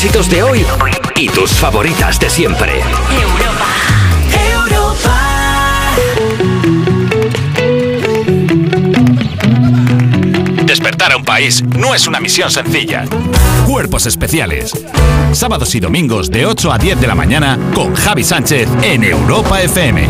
éxitos de hoy y tus favoritas de siempre. Europa, Europa. Despertar a un país no es una misión sencilla. Cuerpos especiales. Sábados y domingos de 8 a 10 de la mañana con Javi Sánchez en Europa FM.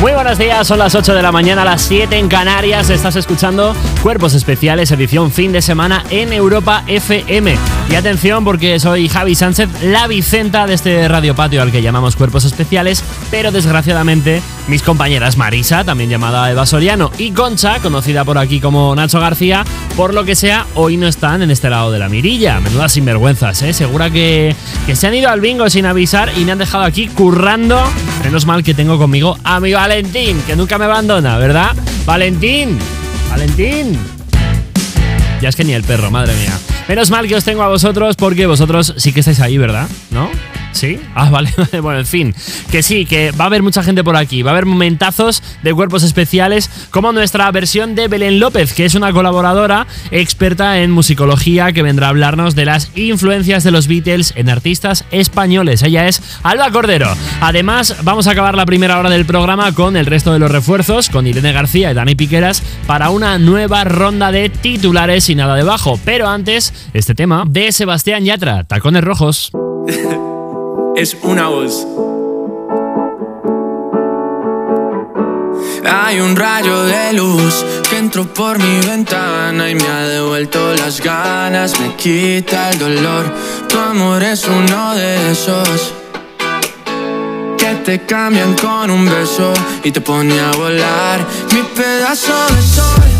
Muy buenos días, son las 8 de la mañana, las 7 en Canarias. Estás escuchando Cuerpos Especiales, edición fin de semana en Europa FM. Y atención porque soy Javi Sánchez, la Vicenta de este radio patio al que llamamos Cuerpos Especiales, pero desgraciadamente mis compañeras Marisa, también llamada Eva Soriano, y Concha, conocida por aquí como Nacho García, por lo que sea, hoy no están en este lado de la mirilla. Menudas sinvergüenzas, ¿eh? Segura que, que se han ido al bingo sin avisar y me han dejado aquí currando. Menos mal que tengo conmigo a mi Valentín, que nunca me abandona, ¿verdad? Valentín, Valentín. Ya es que ni el perro, madre mía. Menos mal que os tengo a vosotros porque vosotros sí que estáis ahí, ¿verdad? ¿No? ¿Sí? Ah, vale, bueno, en fin. Que sí, que va a haber mucha gente por aquí. Va a haber momentazos de cuerpos especiales, como nuestra versión de Belén López, que es una colaboradora experta en musicología que vendrá a hablarnos de las influencias de los Beatles en artistas españoles. Ella es Alba Cordero. Además, vamos a acabar la primera hora del programa con el resto de los refuerzos, con Irene García y Dani Piqueras, para una nueva ronda de titulares y nada debajo. Pero antes, este tema de Sebastián Yatra, Tacones Rojos. es una voz. Hay un rayo de luz que entró por mi ventana y me ha devuelto las ganas, me quita el dolor. Tu amor es uno de esos que te cambian con un beso y te pone a volar. Mi pedazo de sol,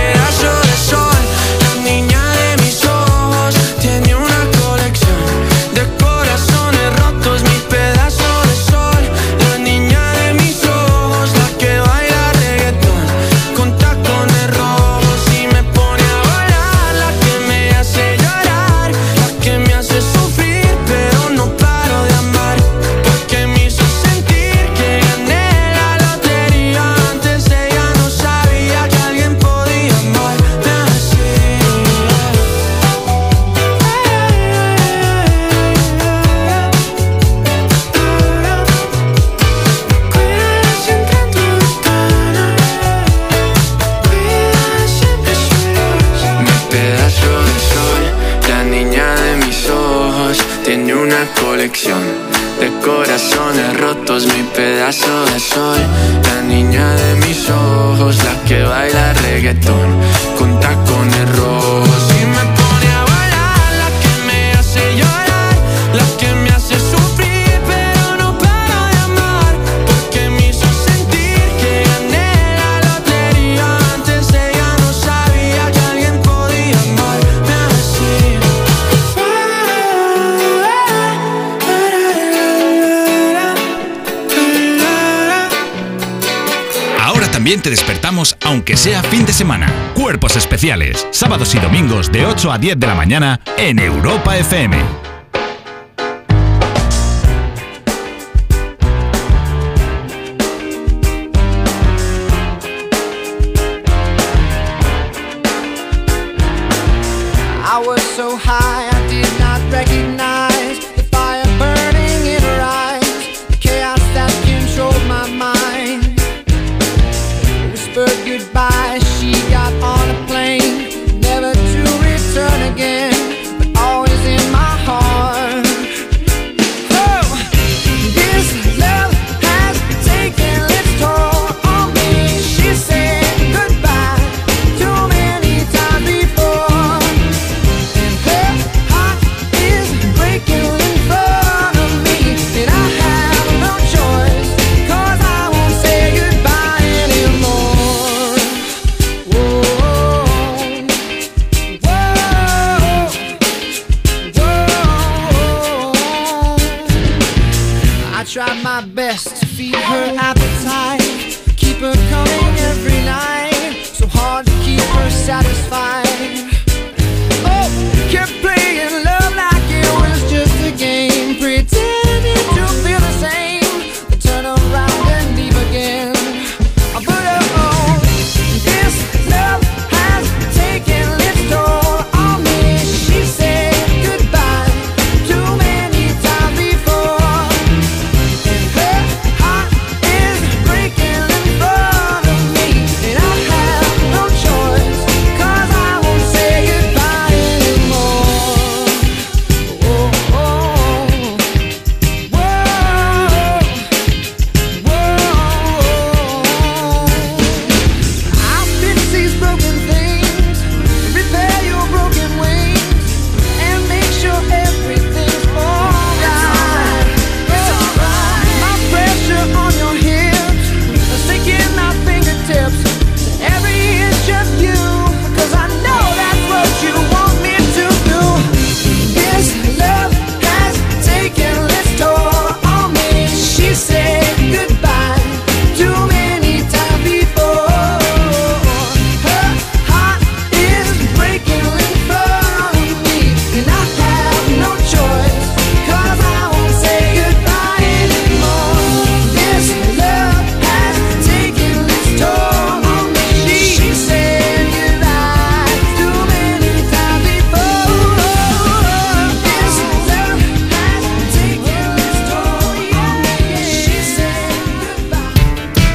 especiales, sábados y domingos de 8 a 10 de la mañana en Europa FM.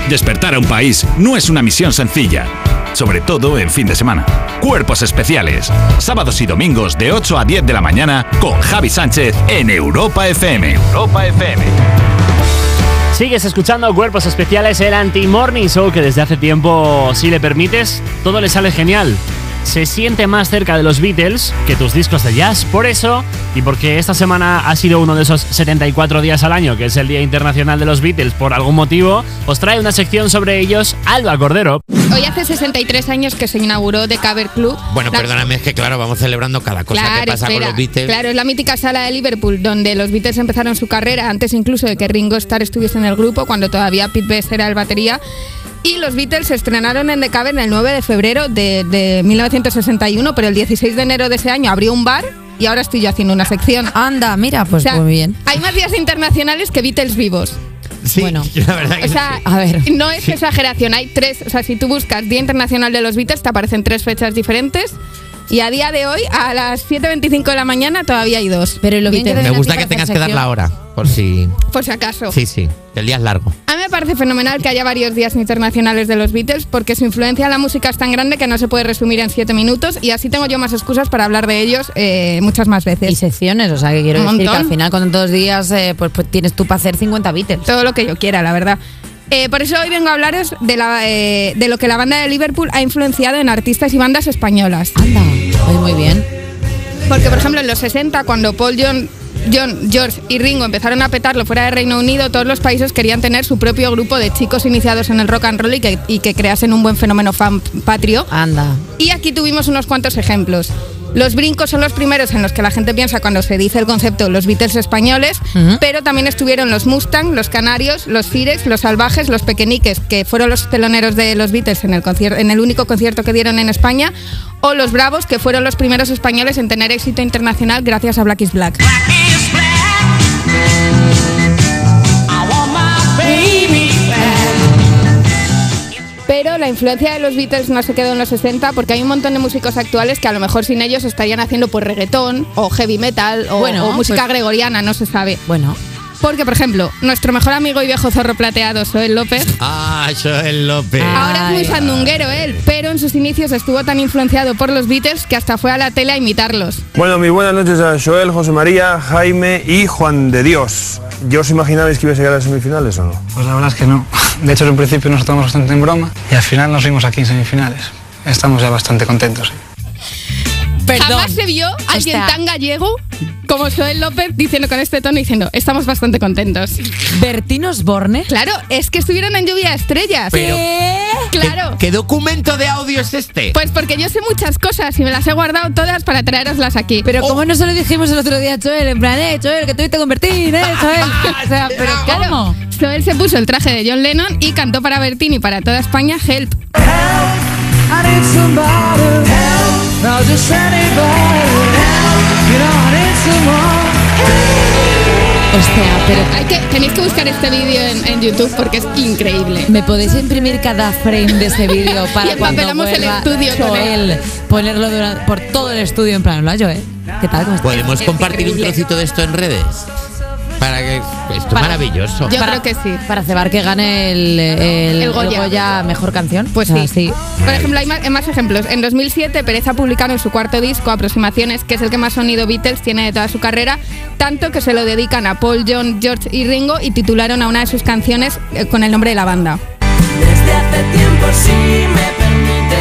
Despertar a un país no es una misión sencilla, sobre todo en fin de semana. Cuerpos especiales, sábados y domingos de 8 a 10 de la mañana con Javi Sánchez en Europa FM. Europa FM. Sigues escuchando Cuerpos Especiales, el Anti-Morning Show, que desde hace tiempo, si le permites, todo le sale genial se siente más cerca de los Beatles que tus discos de jazz. Por eso, y porque esta semana ha sido uno de esos 74 días al año, que es el Día Internacional de los Beatles, por algún motivo, os trae una sección sobre ellos Alba Cordero. Hoy hace 63 años que se inauguró The Cover Club. Bueno, perdóname, es que claro, vamos celebrando cada cosa que pasa con los Beatles. Claro, es la mítica sala de Liverpool, donde los Beatles empezaron su carrera, antes incluso de que Ringo Starr estuviese en el grupo, cuando todavía Pete Best era el batería. Y los Beatles se estrenaron en The Cavern el 9 de febrero de, 1961, pero el 16 de enero de ese año abrió un bar y ahora estoy yo haciendo una sección. Anda, mira, pues muy bien. Hay más días internacionales que Beatles vivos. Sí, bueno, la verdad que o sea, a ver. no es exageración, hay tres, o sea, si tú buscas Día Internacional de los Beatles te aparecen tres fechas diferentes. Y a día de hoy, a las 7.25 de la mañana, todavía hay dos. Pero lo Me gusta que tengas que dar la hora, por si... Por si acaso. Sí, sí, el día es largo. A mí me parece fenomenal que haya varios días internacionales de los Beatles, porque su influencia en la música es tan grande que no se puede resumir en siete minutos, y así tengo yo más excusas para hablar de ellos eh, muchas más veces. Y secciones, o sea, que quiero decir que al final con dos días eh, pues, pues, tienes tú para hacer 50 Beatles. Todo lo que yo quiera, la verdad. Eh, por eso hoy vengo a hablaros de, la, eh, de lo que la banda de Liverpool ha influenciado en artistas y bandas españolas. Anda, muy, muy bien. Porque, por ejemplo, en los 60, cuando Paul John, John, George y Ringo empezaron a petarlo fuera de Reino Unido, todos los países querían tener su propio grupo de chicos iniciados en el rock and roll y que, y que creasen un buen fenómeno fan patrio. Anda. Y aquí tuvimos unos cuantos ejemplos. Los brincos son los primeros en los que la gente piensa cuando se dice el concepto los Beatles españoles, pero también estuvieron los Mustang, los Canarios, los Fires, los Salvajes, los Pequeñiques, que fueron los teloneros de los Beatles en el, en el único concierto que dieron en España, o los Bravos, que fueron los primeros españoles en tener éxito internacional gracias a Black is Black. Pero la influencia de los Beatles no se quedó en los 60 porque hay un montón de músicos actuales que a lo mejor sin ellos estarían haciendo pues reggaetón o heavy metal o, música pues gregoriana, no se sabe. Bueno. Porque, por ejemplo, nuestro mejor amigo y viejo zorro plateado, Joel López. Ah, Joel López. Ahora es muy sandunguero él, pero en sus inicios estuvo tan influenciado por los Beatles que hasta fue a la tele a imitarlos. Bueno, mi buenas noches a Joel, José María, Jaime y Juan de Dios. ¿Yo os imaginabais que iba a llegar a las semifinales o no? Pues la verdad es que no. De hecho, en un principio nos tomamos bastante en broma y al final nos vimos aquí en semifinales. Estamos ya bastante contentos. Perdón. Jamás se vio alguien tan gallego como Joel López diciendo con este tono diciendo estamos bastante contentos. ¿Bertinos Borne? Claro, es que estuvieron en Lluvia de Estrellas. ¿Qué? Claro. ¿Qué, documento de audio es este? Pues porque yo sé muchas cosas y me las he guardado todas para traeroslas aquí. Pero como no se lo dijimos el otro día a Joel, en plan, eh, Joel, que tuviste con Bertín, eh, Joel. o sea, pero ¿cómo? Joel se puso el traje de John Lennon y cantó para Bertín y para toda España Help. Hostia, pero Hay que, tenéis que buscar este vídeo en, YouTube porque es increíble. ¿Me podéis imprimir cada frame de ese vídeo para y cuando el estudio Joel, ponerlo por todo el estudio en plan, hola Joel, ¿qué tal? ¿Cómo ¿Podemos compartir un trocito de esto en redes? Para que esto es maravilloso. Yo creo que sí. Para cebar que gane el, el, Goya. mejor canción. Pues sí. Por ejemplo, hay más, ejemplos. En 2007 Pereza publicaron su cuarto disco, Aproximaciones, que es el que más sonido Beatles tiene de toda su carrera, tanto que se lo dedican a Paul, John, George y Ringo y titularon a una de sus canciones eh, con el nombre de la banda. Desde hace tiempo, si me permites,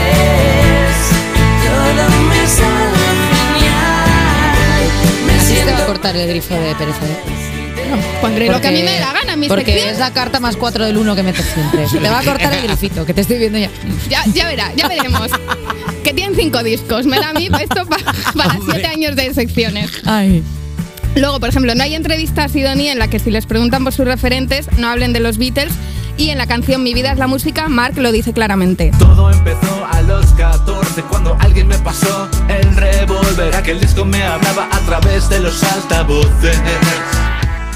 todo me sale genial. Me siento... a cortar el grifo de Pereza. ¿eh? Pondré lo que a mí me dé la gana, mi Porque es la carta más 4 del 1 que metes siempre. te va a cortar el grifito, que te estoy viendo ya. Ya, ya verá, ya veremos. que tienen 5 discos. Me da a mí esto para 7 años de secciones. Ay. Luego, por ejemplo, no hay entrevista a Sidonie en la que si les preguntan por sus referentes no hablen de los Beatles y en la canción Mi vida es la música, Mark lo dice claramente. Todo empezó a los 14 cuando alguien me pasó el revólver. Aquel disco me hablaba a través de los altavoces.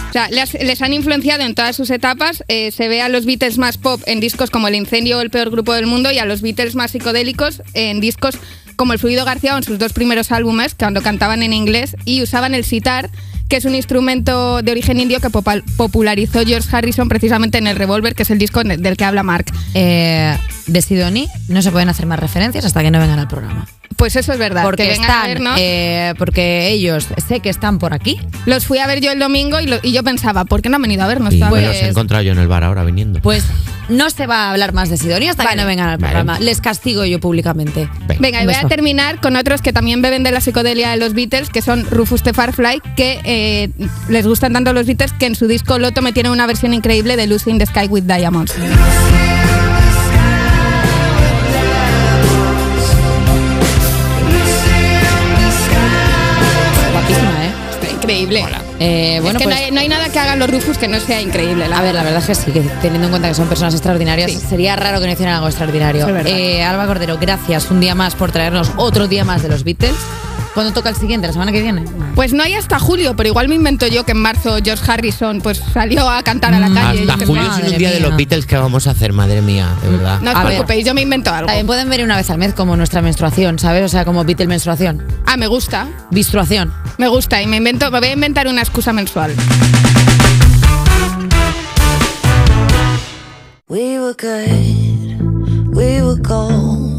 O sea, les, han influenciado en todas sus etapas. Eh, se ve a los Beatles más pop en discos como El Incendio o El Peor Grupo del Mundo y a los Beatles más psicodélicos en discos como El Fluido García o en sus dos primeros álbumes, cuando cantaban en inglés y usaban el sitar que es un instrumento de origen indio que popularizó George Harrison precisamente en el Revolver, que es el disco del que habla Mark. Eh, de Sidoni no se pueden hacer más referencias hasta que no vengan al programa. Pues eso es verdad. Porque que a están, vernos. eh, porque ellos sé que están por aquí. Los fui a ver yo el domingo y, lo- y yo pensaba, ¿por qué no han venido a vernos? Y me todavía? los he encontrado yo en el bar ahora viniendo. Pues no se va a hablar más de Sidoni hasta que no vengan al Vale. programa. Les castigo yo públicamente. Venga, y voy a terminar con otros que también beben de la psicodelia de los Beatles, que son Rufus the Firefly, que eh, les gustan tanto los Beatles que en su disco Loto me tiene una versión increíble de Lucy in the Sky with Diamonds. Increíble. Eh, bueno, es que pues, no, hay, no hay nada que hagan los Rufus que no sea increíble. A ver, la verdad es que sí, que teniendo en cuenta que son personas extraordinarias, sería raro que no hicieran algo extraordinario. Eh, Alba Cordero, gracias un día más por traernos otro día más de los Beatles. ¿Cuándo toca el siguiente? ¿La semana que viene? Pues no hay hasta julio, pero igual me invento yo que en marzo George Harrison pues salió a cantar a la calle. Hasta julio sin un día de los Beatles que vamos a hacer, madre mía, de verdad. No os A ver. preocupéis, yo me invento algo. También pueden venir una vez al mes como nuestra menstruación, ¿sabes? O sea, como Beatle menstruación. Ah, me gusta. Bistruación. Me gusta y me invento, me voy a inventar una excusa mensual. We were good, we were gold.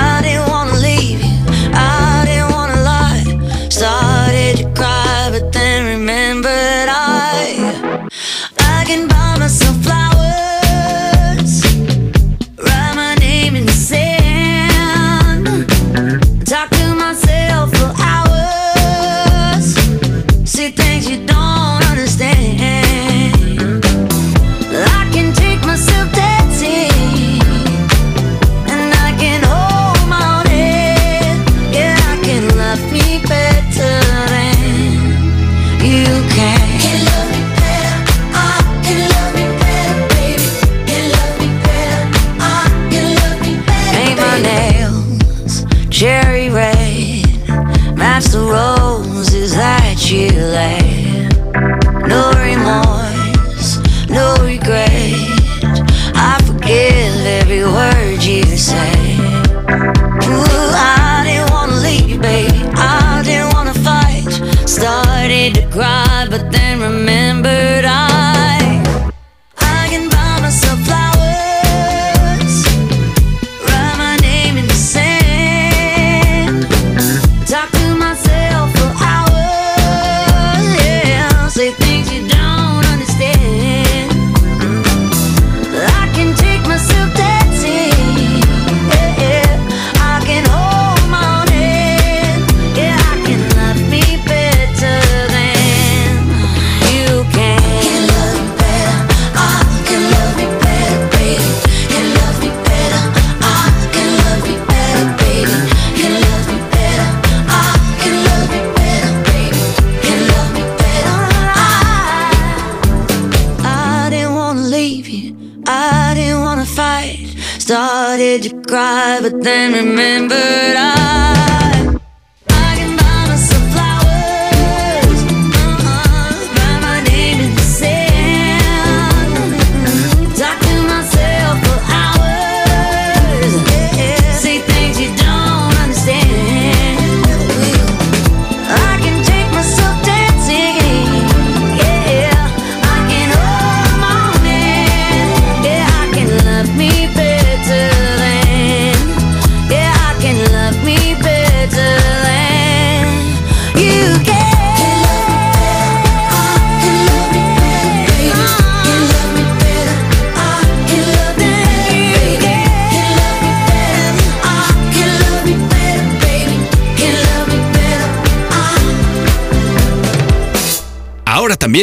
that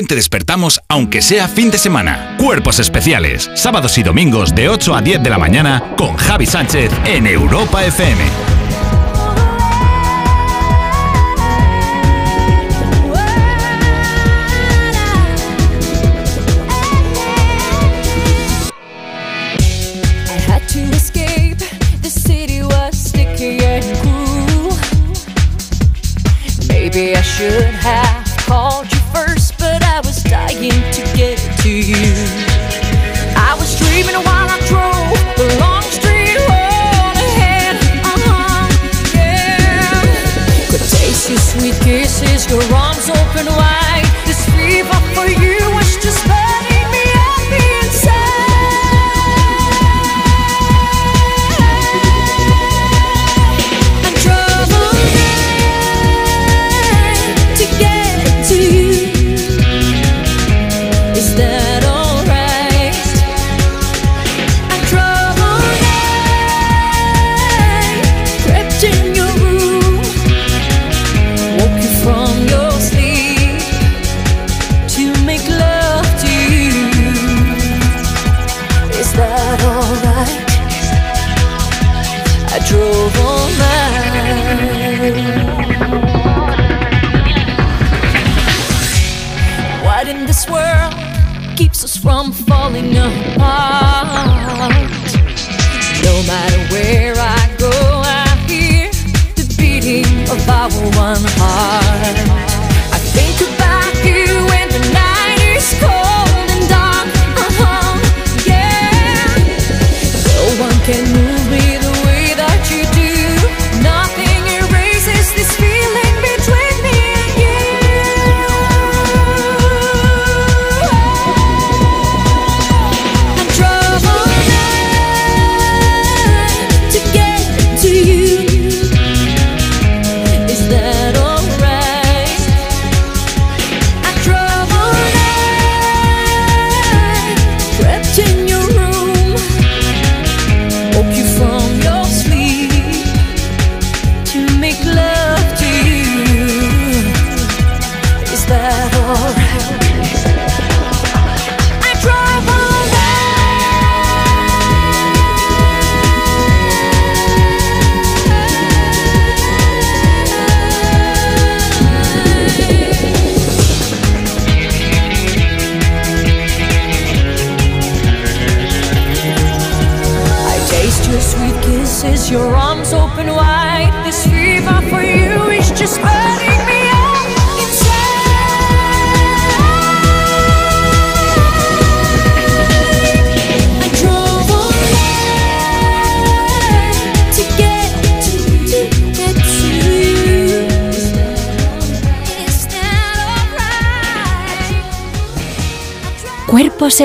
te despertamos, aunque sea fin de semana. Cuerpos especiales, sábados y domingos de 8 a 10 de la mañana con Javi Sánchez en Europa FM.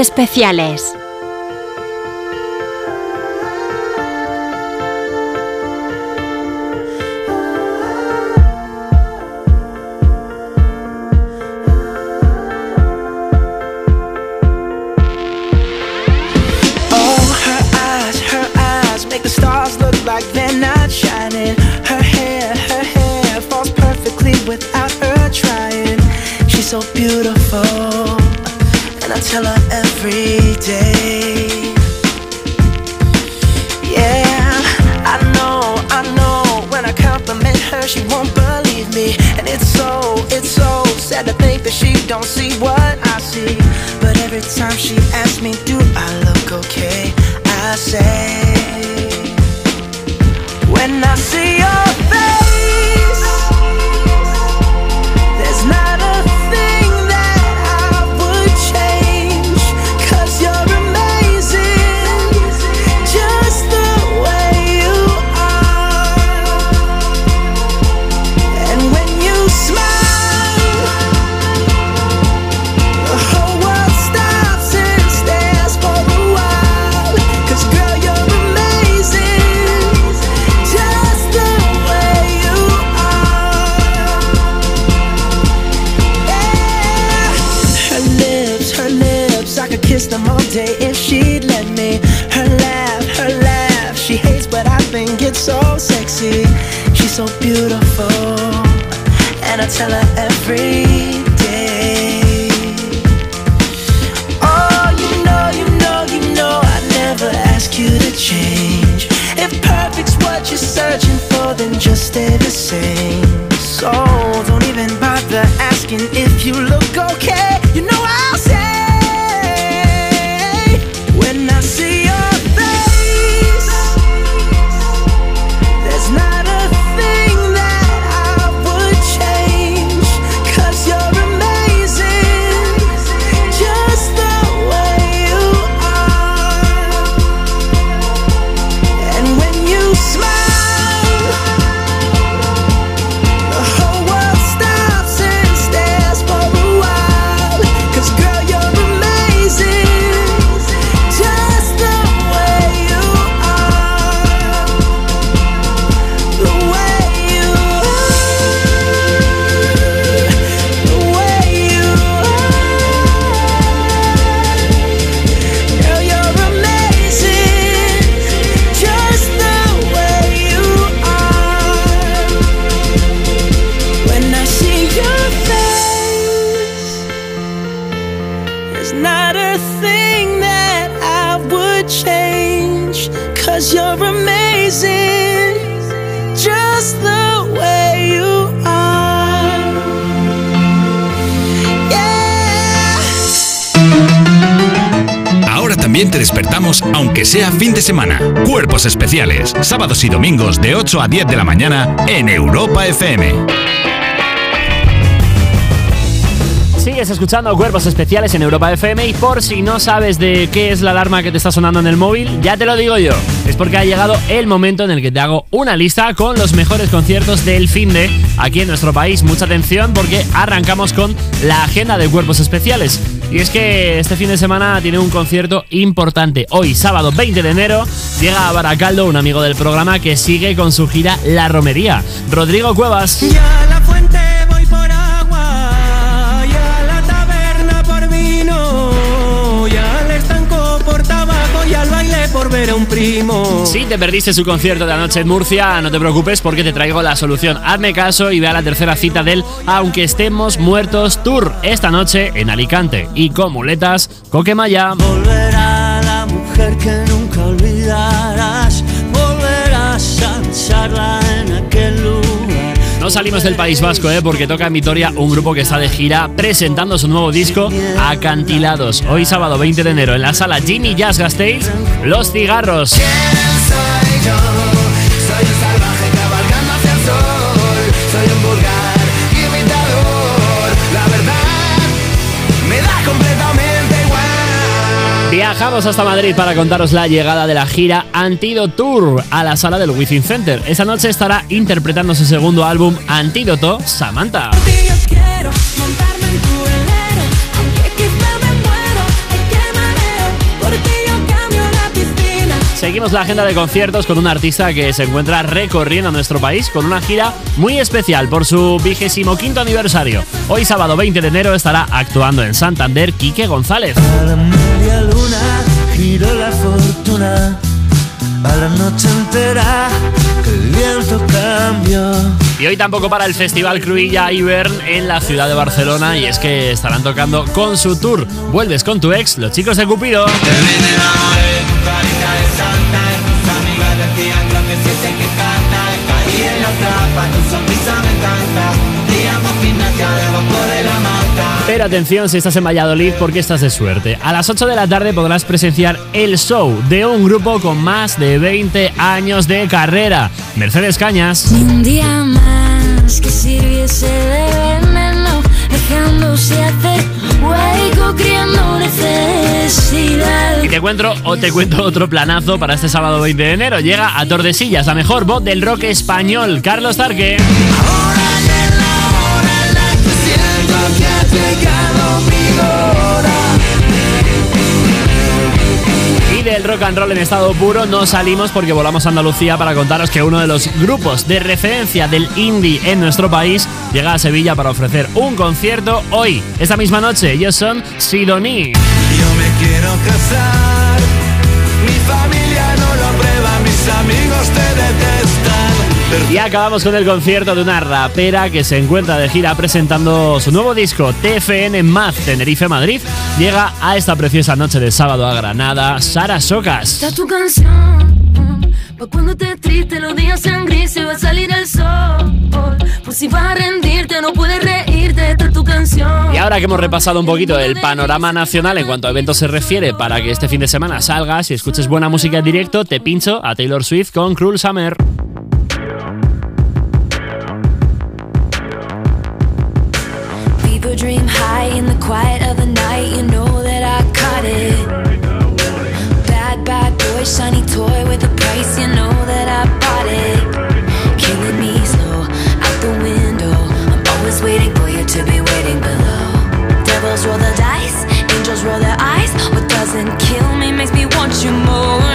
Especiales. Semana. Cuerpos especiales, sábados y domingos de 8 a 10 de la mañana en Europa FM. Sigues escuchando Cuerpos Especiales en Europa FM y por si no sabes de qué es la alarma que te está sonando en el móvil, ya te lo digo yo. Es porque ha llegado el momento en el que te hago una lista con los mejores conciertos del fin de aquí en nuestro país. Mucha atención porque arrancamos con la agenda de Cuerpos Especiales. Y es que este fin de semana tiene un concierto importante. Hoy, sábado 20 de enero, llega a Baracaldo un amigo del programa que sigue con su gira La Romería. Rodrigo Cuevas. Ver a un primo. Si te perdiste su concierto de anoche en Murcia, no te preocupes porque te traigo la solución. Hazme caso y ve a la tercera cita del Aunque estemos muertos tour esta noche en Alicante. Y con muletas, Coquemaya. Volverá la mujer que nunca olvidarás, No salimos del País Vasco, ¿eh? porque toca en Vitoria un grupo que está de gira presentando su nuevo disco Acantilados. Hoy sábado 20 de enero en la sala Jimmy Jazz Gasteiz, Los Cigarros. Viajamos hasta Madrid para contaros la llegada de la gira Antidoto Tour a la sala del Within Center. Esta noche estará interpretando su segundo álbum Antídoto, Samantha. Seguimos la agenda de conciertos con un artista que se encuentra recorriendo nuestro país con una gira muy especial por su vigésimo quinto aniversario. Hoy sábado 20 de enero estará actuando en Santander Quique González. Giró la fortuna, a la noche entera que el viento cambió. Y hoy tampoco para el Festival Cruilla Ibern en la ciudad de Barcelona y es que estarán tocando con su tour. Vuelves con tu ex, los chicos de Cupido. Pero atención si estás en Valladolid porque estás de suerte. A las 8 de la tarde podrás presenciar el show de un grupo con más de 20 años de carrera. Mercedes Cañas. Un día más que sirviese de veneno, dejándose hacer hueco, criando necesidad. Y te encuentro o te cuento otro planazo para este sábado 20 de enero. Llega a Tordesillas, la mejor voz del rock español, Carlos Tarque. Y del rock and roll en estado puro no salimos porque volamos a Andalucía para contaros que uno de los grupos de referencia del indie en nuestro país llega a Sevilla para ofrecer un concierto hoy, esta misma noche. Ellos son Sidoní. Yo me quiero casar, mi familia no lo aprueba, mis amigos te detestan. Y acabamos con el concierto de una rapera que se encuentra de gira presentando su nuevo disco TFN Math Tenerife Madrid. Llega a esta preciosa noche de sábado a Granada, Sara Socas. Está tu canción, pa' cuando estés triste los días sean grises va a salir el sol. Por si vas a rendirte no puedes reírte, esta es tu canción. Y ahora que hemos repasado un poquito el panorama nacional en cuanto a eventos se refiere, para que este fin de semana salgas y escuches buena música en directo, te pincho a Taylor Swift con Cruel Summer. Quiet of the night. You know that I caught it. Bad, bad boy, shiny toy with a price. You know that I bought it. Killing me slow out the window. I'm always waiting for you to be waiting below. Devils roll the dice, angels roll their eyes. What doesn't kill me makes me want you more.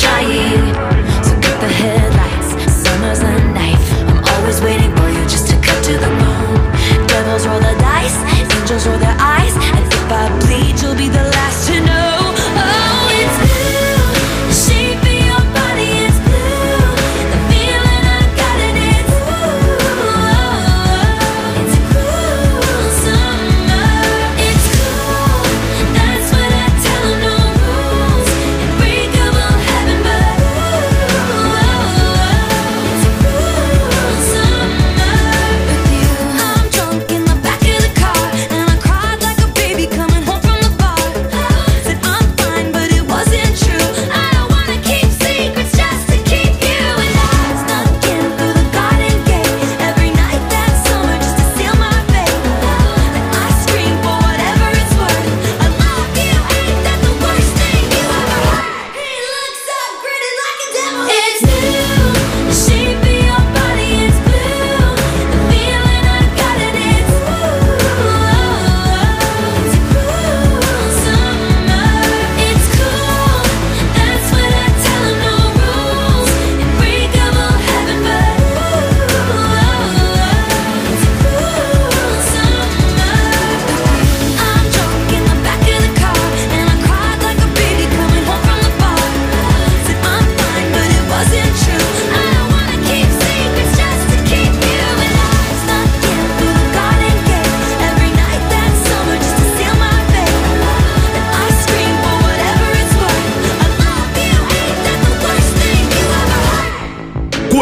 trying.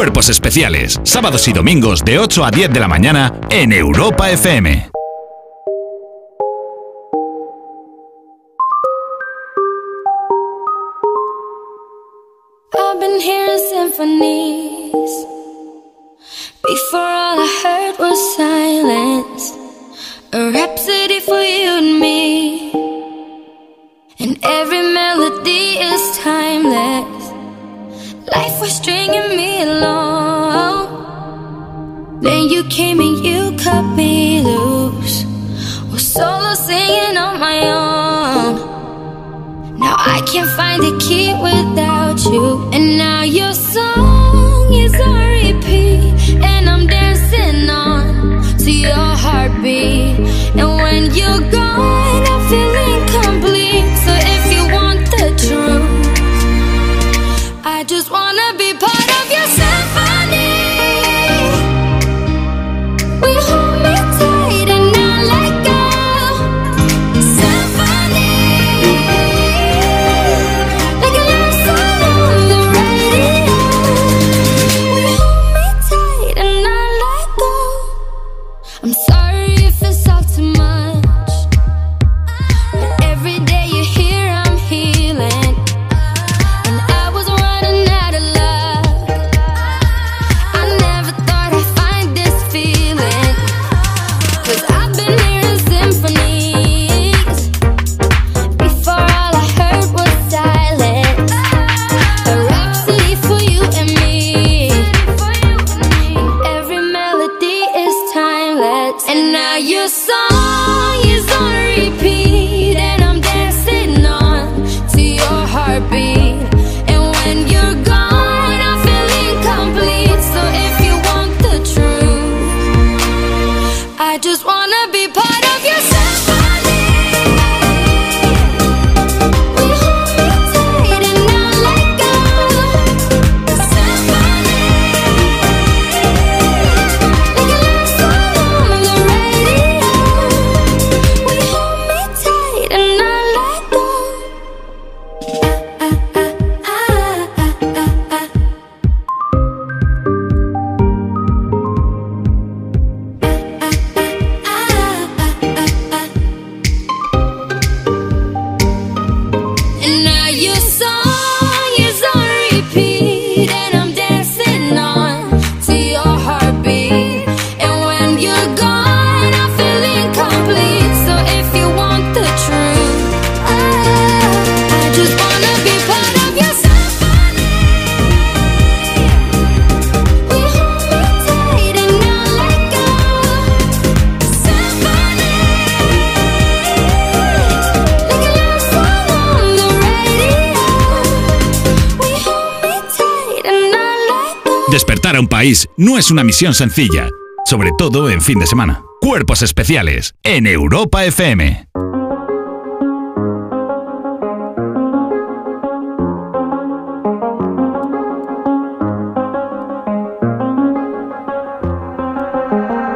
Cuerpos Especiales, sábados y domingos de 8 a 10 de la mañana en Europa FM. Symphonies. Before all I heard was silence. A rhapsody me. And every Life was stringing me along. Then you came and you cut me loose. Was solo singing on my own. Now I can't find the key without you. And now your song is on repeat. And I'm dancing on to your heartbeat. And when you're gone, país no es una misión sencilla, sobre todo en fin de semana. Cuerpos especiales en Europa FM.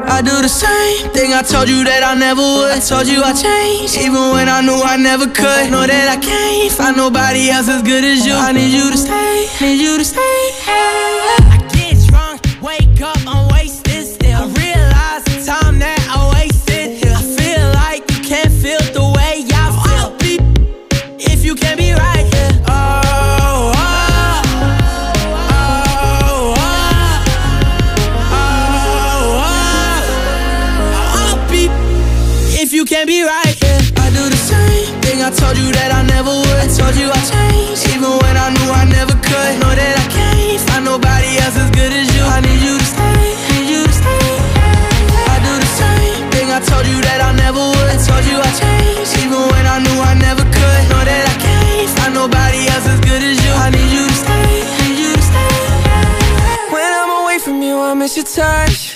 I do the same thing I told you that I never would. I told you I changed, even when I knew I never could. Know that I can't find nobody else as good as you. I need you to stay, need you to stay. Hey. told you I changed Even when I knew I never could. Know that I can't find nobody else as good as you. I need you to stay, need you to stay. When I'm away from you, I miss your touch.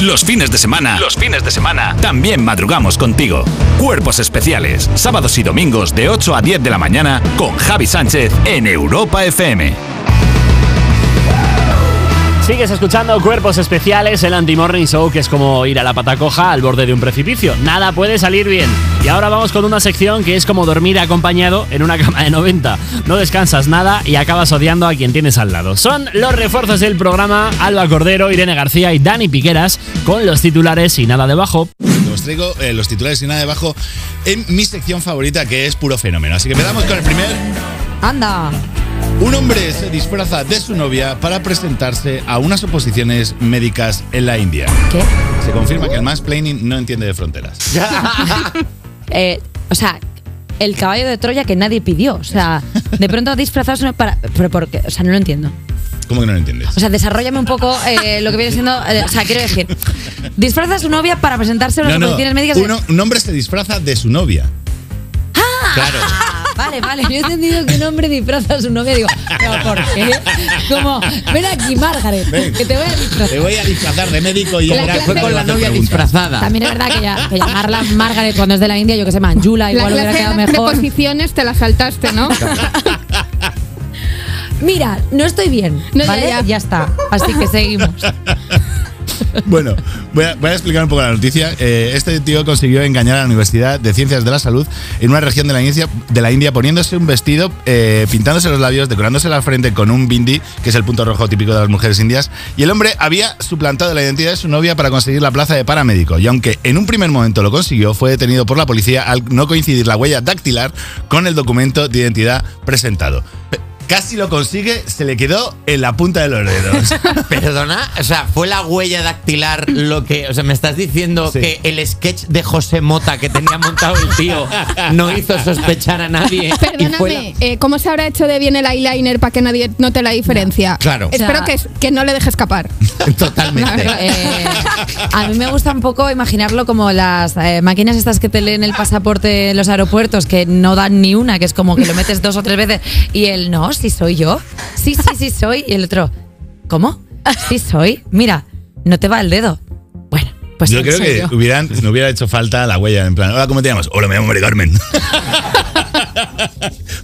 Los fines de semana, los fines de semana, también madrugamos contigo. Cuerpos especiales, sábados y domingos de 8 a 10 de la mañana con Javi Sánchez en Europa FM. Sigues escuchando Cuerpos Especiales, el Anti-Morning Show, que es como ir a la pata coja al borde de un precipicio. Nada puede salir bien. Y ahora vamos con una sección que es como dormir acompañado en una cama de 90. No descansas nada y acabas odiando a quien tienes al lado. Son los refuerzos del programa Alba Cordero, Irene García y Dani Piqueras con los titulares y nada debajo. Os traigo eh, los titulares y nada debajo en mi sección favorita que es puro fenómeno. Así que empezamos con el primer. Anda. Un hombre se disfraza de su novia para presentarse a unas oposiciones médicas en la India. ¿Qué? Se confirma que el mansplaining no entiende de fronteras. Eh, o sea, el caballo de Troya que nadie pidió. O sea, de pronto disfrazarse para. Pero porque, o sea, no lo entiendo. ¿Cómo que no lo entiendes? O sea, desarrollame un poco eh, lo que viene siendo. eh, o sea, quiero decir, disfraza a su novia para presentarse a unas No, no, oposiciones médicas. uno- un hombre se disfraza de su novia. Claro. Vale, vale. Yo he entendido que un hombre disfraza a su novia. Digo, ¿pero por qué? Como, ven aquí, Margaret, Ven. que te voy a disfrazar. Te voy a disfrazar de médico y La ahora clase- fue con la novia disfrazada. También es verdad que, ya- que llamarla Margaret cuando es de la India, yo que sé, Manjula, La igual hubiera quedado de mejor. posiciones te la saltaste, ¿no? Mira, no estoy bien, No, ya, ¿vale? ya. está. Así que seguimos. Bueno, voy a, explicar un poco la noticia. Eh, este tío consiguió engañar a la Universidad de Ciencias de la Salud en una región de la India, de la India poniéndose un vestido, eh, pintándose los labios, decorándose la frente con un bindi, que es el punto rojo típico de las mujeres indias. Y el hombre había suplantado la identidad de su novia para conseguir la plaza de paramédico. Y aunque en un primer momento lo consiguió, fue detenido por la policía al no coincidir la huella dactilar con el documento de identidad presentado. Casi lo consigue, se le quedó en la punta de los dedos. Perdona, o sea, fue la huella dactilar lo que. O sea, me estás diciendo que el sketch de José Mota que tenía montado el tío no hizo sospechar a nadie. la- Perdóname, eh, ¿cómo se habrá hecho de bien el eyeliner para que nadie note la diferencia? Claro. Espero O sea- que, que no le deje escapar. Totalmente. Eh, a mí me gusta un poco imaginarlo como las eh, máquinas estas que te leen el pasaporte en los aeropuertos que no dan ni una, que es como que lo metes dos o tres veces y él, no, sí soy yo. Sí, sí, sí soy. Y el otro, ¿cómo? Sí soy. Mira, no te va el dedo. Bueno, pues yo creo soy que yo. hubieran, no hubiera hecho falta la huella. En plan, hola, ¿cómo te llamas? Hola, me llamo Mari Carmen.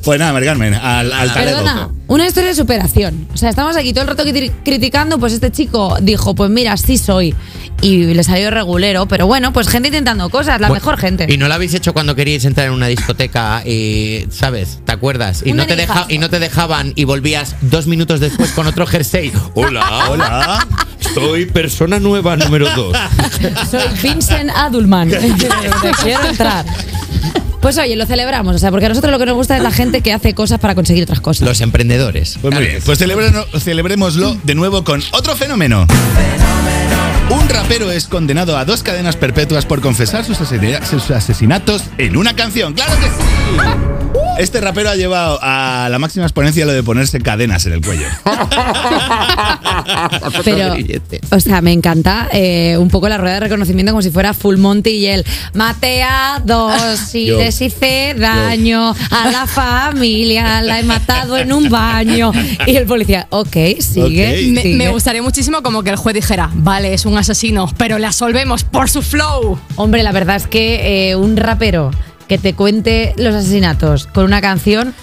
pues nada, Mari Carmen, al, al. Perdona, una historia de superación. O sea, estamos aquí todo el rato cri- criticando, pues este chico dijo, pues mira, sí soy. Y le salió regulero, pero bueno, pues gente intentando cosas, la Bueno, mejor gente. Y no lo habéis hecho cuando queríais entrar en una discoteca y, ¿sabes? ¿Te acuerdas? Y no, te deja- y no te dejaban y volvías dos minutos después con otro jersey. Hola, hola. Soy persona nueva número dos. Soy Vincent Adulman. Te quiero entrar. Pues oye, lo celebramos, o sea, porque a nosotros lo que nos gusta es la gente que hace cosas para conseguir otras cosas. Los emprendedores. Pues muy bien, pues celebrémoslo de nuevo con otro fenómeno. Un rapero es condenado a dos cadenas perpetuas por confesar sus, asesina- sus asesinatos en una canción. ¡Claro que sí! Este rapero ha llevado a la máxima exponencia lo de ponerse cadenas en el cuello. Pero, o sea, me encanta eh, un poco la rueda de reconocimiento como si fuera Full Monty y él. Maté a dos y Yo. Les hice daño a la familia, la he matado en un baño. Y el policía, ok, sigue. Me, sigue. me gustaría muchísimo como que el juez dijera, vale, es un asesino, pero le absolvemos por su flow. Hombre, la verdad es que eh, un rapero que te cuente los asesinatos con una canción.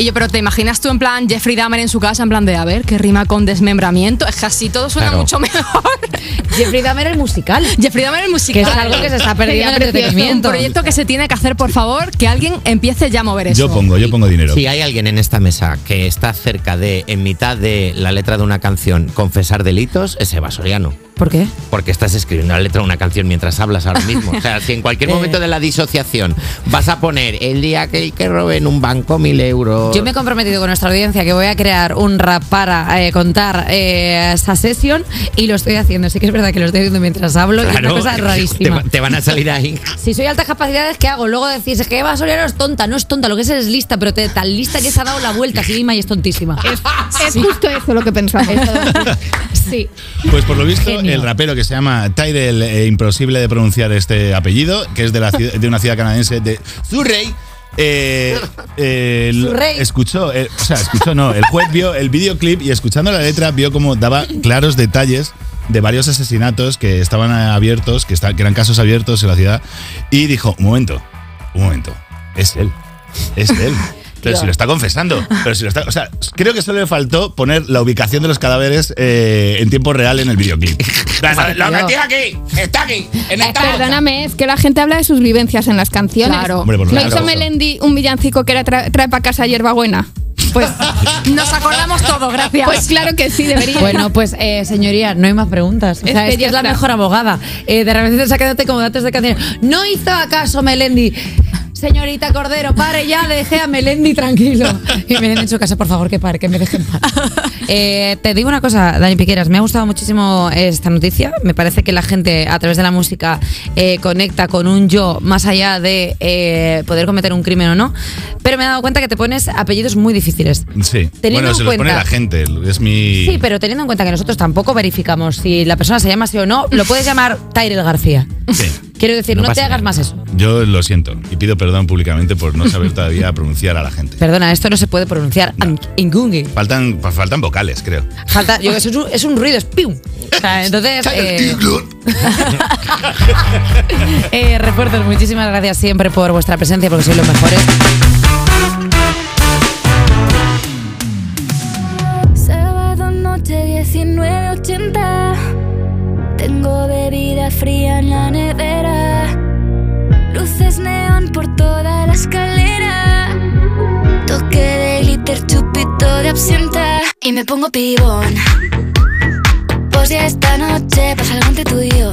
Y yo, pero ¿te imaginas tú en plan Jeffrey Dahmer en su casa, en plan de, a ver, qué rima con desmembramiento? Es que así todo suena Claro. mucho mejor. Jeffrey Dahmer el musical. Jeffrey Dahmer el musical. Que es algo que se está perdiendo en entretenimiento. Un proyecto que se tiene que hacer, por favor, que alguien empiece ya a mover eso. Yo pongo, yo pongo dinero. Si hay alguien en esta mesa que está cerca de, en mitad de la letra de una canción, confesar delitos, es Eva Soriano. ¿Por qué? Porque estás escribiendo la letra de una canción mientras hablas ahora mismo. O sea, si en cualquier Eh. momento de la disociación vas a poner el día que, que robé en un banco mil euros Yo me he comprometido con nuestra audiencia que voy a crear un rap para eh, contar eh, esa sesión y lo estoy haciendo. Sí que es verdad que lo estoy haciendo mientras hablo y es Claro, una cosa te, rarísima. te van a salir ahí. Si soy altas capacidades, ¿qué hago? Luego decís, es que Eva Soriano es tonta. No es tonta, lo que es es lista, pero te- tan lista que se ha dado la vuelta a sí misma y es tontísima. Es justo eso lo que pensaba. sí. Pues por lo visto, Genio. el rapero que se llama Tyrell, eh, imposible de pronunciar este apellido, que es de, la de una ciudad canadiense de Surrey. Eh, eh, escuchó, eh, o sea, escuchó, no, el juez vio el videoclip y escuchando la letra vio como daba claros detalles de varios asesinatos que estaban abiertos, que, está- que eran casos abiertos en la ciudad, y dijo, un momento, un momento, es él, es él. Pero si lo está confesando. Pero si lo está, o sea, creo que solo le faltó poner la ubicación de los cadáveres eh, en tiempo real en el videoclip. ¡Lo metí aquí! ¡Está aquí! ¡En esta bolsa! Perdóname, es que la gente habla de sus vivencias en las canciones. Claro. Hombre, por ¿No claro. hizo Melendi un villancico que era tra- trae para casa hierbabuena? Pues Nos acordamos todo, gracias. Pues claro que sí, debería. Bueno, pues eh, señoría, no hay más preguntas. O sea, Es es, que es la mejor abogada. Eh, de repente te quedándote como datos de canción. No hizo acaso Melendi. Señorita Cordero, pare ya, deje a Melendi tranquilo. Y me han hecho caso, por favor, que pare, que me dejen paz. Eh, te digo una cosa, Dani Piqueras, me ha gustado muchísimo esta noticia. Me parece que la gente, a través de la música, eh, conecta con un yo más allá de eh, poder cometer un crimen o no. Pero me he dado cuenta que te pones apellidos muy difíciles. Sí. Teniendo bueno, en se los pone cuenta- la gente. Es mi. Sí, pero teniendo en cuenta que nosotros tampoco verificamos si la persona se llama así o no, lo puedes llamar Tyrell García. Sí. Quiero decir, No no, te hagas más eso. Yo lo siento y pido perdón públicamente por no saber todavía pronunciar a la gente. Perdona, esto no se puede pronunciar. Ingungi. Faltan, faltan vocales, creo. Falta, yo, es, un, es un ruido, es pium. O sea, entonces. Eh, eh, refuerzos, muchísimas gracias siempre por vuestra presencia porque sois los mejores. Sábado noche 19.80 Tengo bebida fría en la nevera de absenta Y me pongo pibón. Pues ya esta noche pasa algo entre tú y yo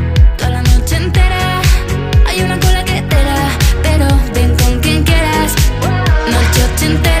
Noche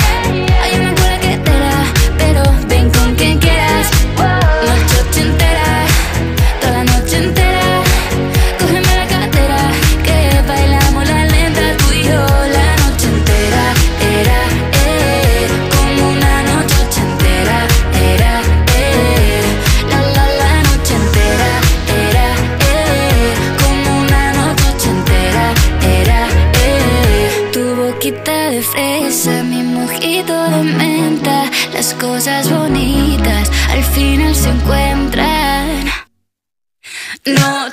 Noche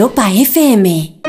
Europa FM.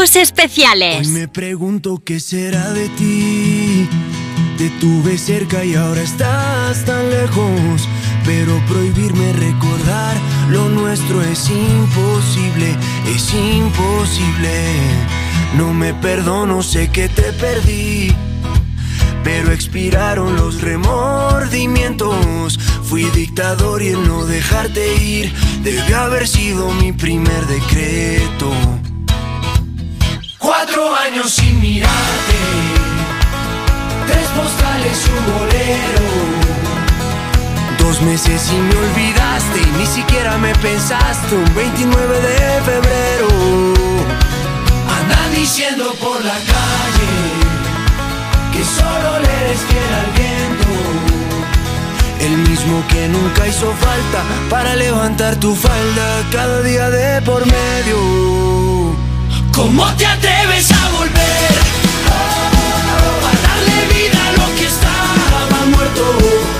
Cuerpos especiales. Hoy me pregunto qué será de ti. Te tuve cerca y ahora estás tan lejos. Pero prohibirme recordar lo nuestro es imposible, es imposible. No me perdono, sé que te perdí. Pero expiraron los remordimientos. Fui dictador y el no dejarte ir debe haber sido mi primer decreto. Cuatro años sin mirarte, tres postales y un bolero. Dos meses y me olvidaste ni siquiera me pensaste un 29 de febrero. Andan diciendo por la calle que solo le eres fiel al viento. El mismo que nunca hizo falta para levantar tu falda cada día de por medio. ¿Cómo te atreves a volver? A darle vida a lo que estaba muerto.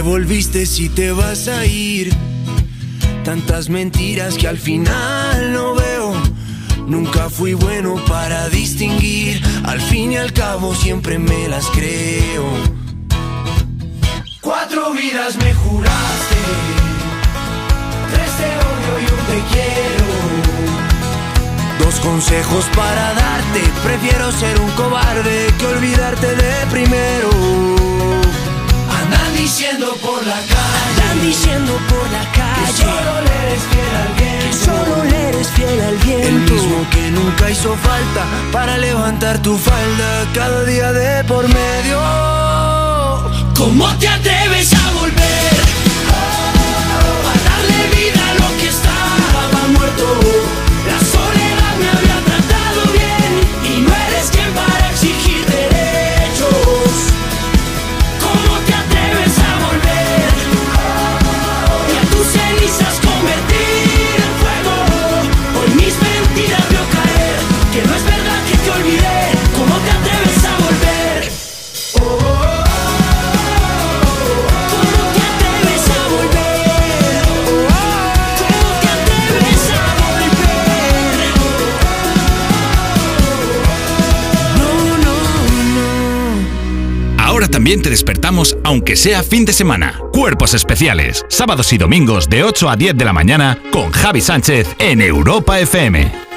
volviste si te vas a ir? Tantas mentiras que al final no veo. Nunca fui bueno para distinguir. Al fin y al cabo siempre me las creo. Cuatro vidas me juraste. Tres te odio y un te quiero. Dos consejos para darte. Prefiero ser un cobarde que olvidarte de primero diciendo por la calle. Están diciendo por la calle. Que solo le eres fiel al viento. Que solo le eres fiel al viento. El mismo que nunca hizo falta para levantar tu falda cada día de por medio. ¿Cómo te atreves a volver? A darle vida a lo que estaba muerto. te despertamos aunque sea fin de semana. Cuerpos especiales, sábados y domingos de 8 a 10 de la mañana con Javi Sánchez en Europa FM.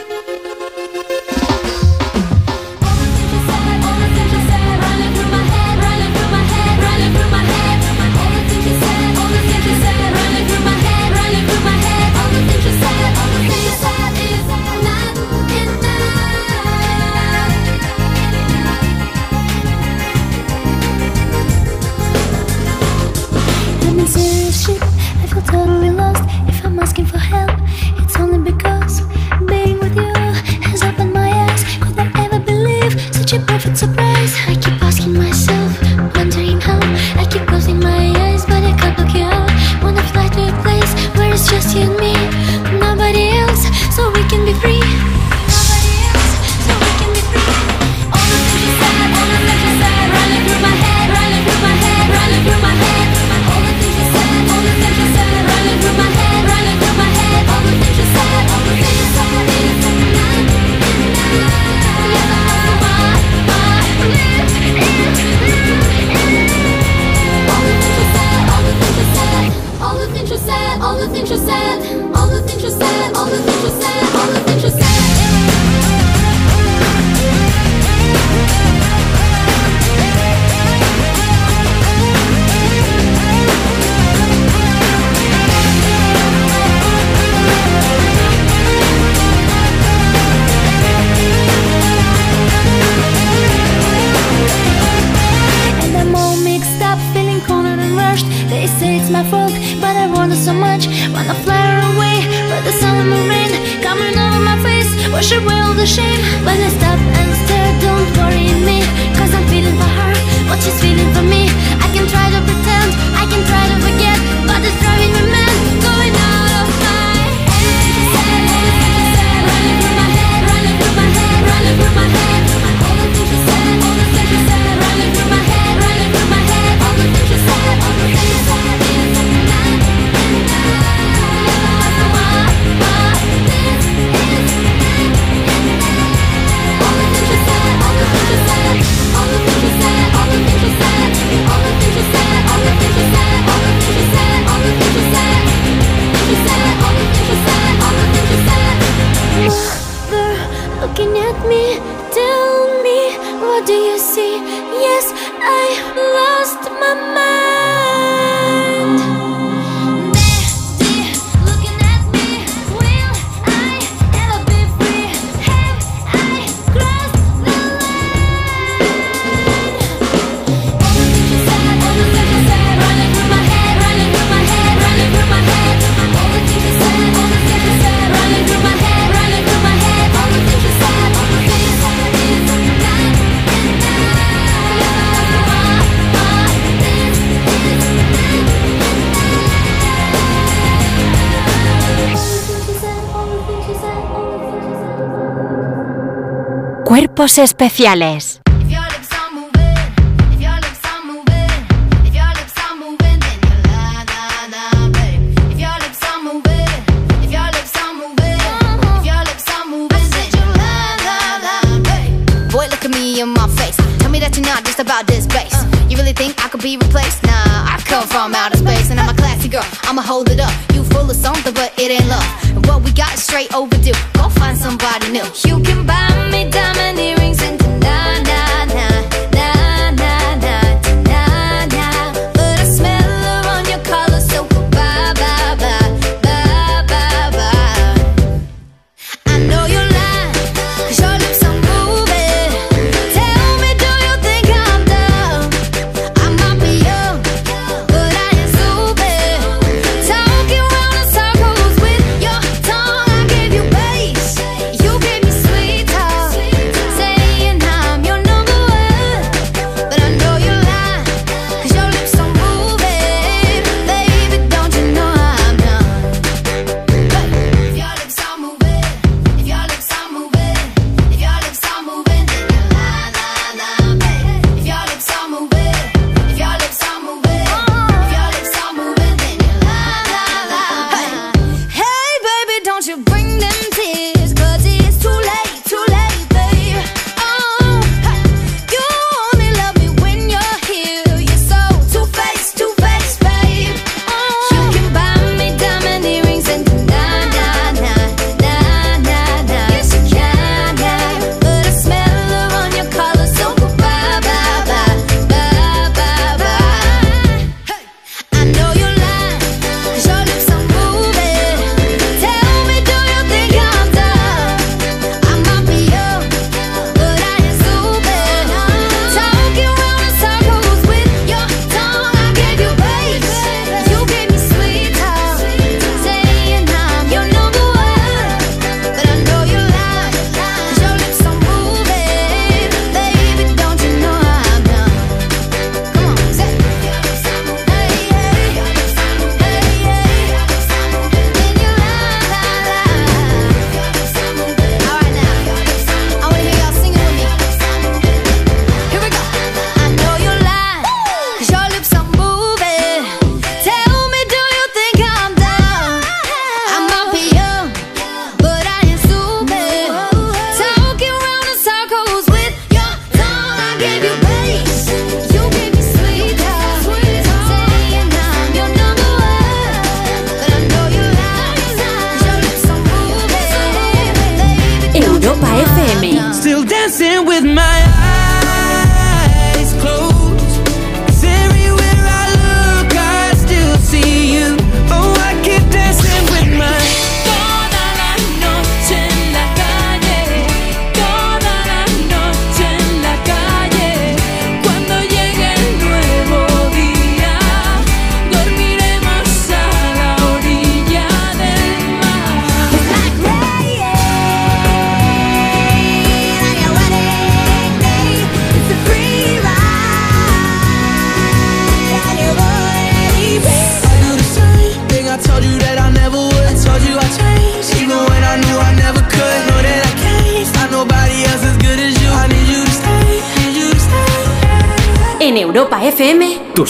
Cuerpos especiales. about this bass. Uh, you really think I could be replaced? Nah, I come from outer space and I'm a classy girl. I'ma hold it up. You full of something, but it ain't love. And what we got is straight overdue. Go find somebody new. You can buy me diamonds.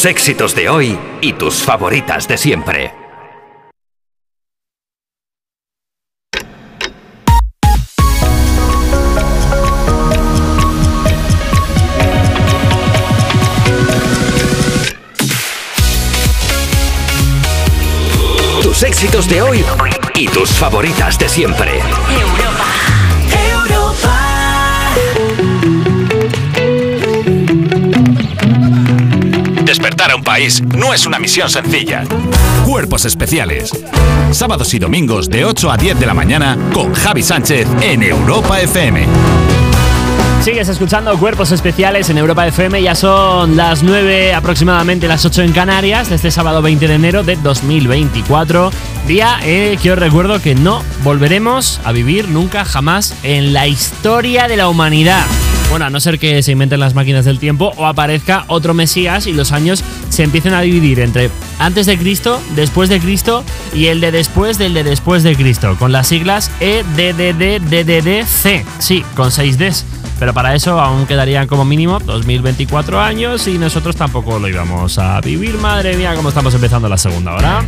tus éxitos de hoy y tus favoritas de siempre. Tus éxitos de hoy y tus favoritas de siempre. no es una misión sencilla. Cuerpos especiales. Sábados y domingos de 8 a 10 de la mañana con Javi Sánchez en Europa FM. Sigues escuchando Cuerpos Especiales en Europa FM, ya son las 9 aproximadamente, las 8 en Canarias, este sábado 20 de enero de 2024, día eh, que os recuerdo que no volveremos a vivir nunca jamás en la historia de la humanidad. Bueno, a no ser que se inventen las máquinas del tiempo o aparezca otro Mesías y los años se empiecen a dividir entre antes de Cristo, después de Cristo y el de después del de después de Cristo, con las siglas EDDDDDC, sí, con 6 Ds. Pero para eso aún quedarían como mínimo 2024 años y nosotros tampoco lo íbamos a vivir. Madre mía, cómo estamos empezando la segunda hora.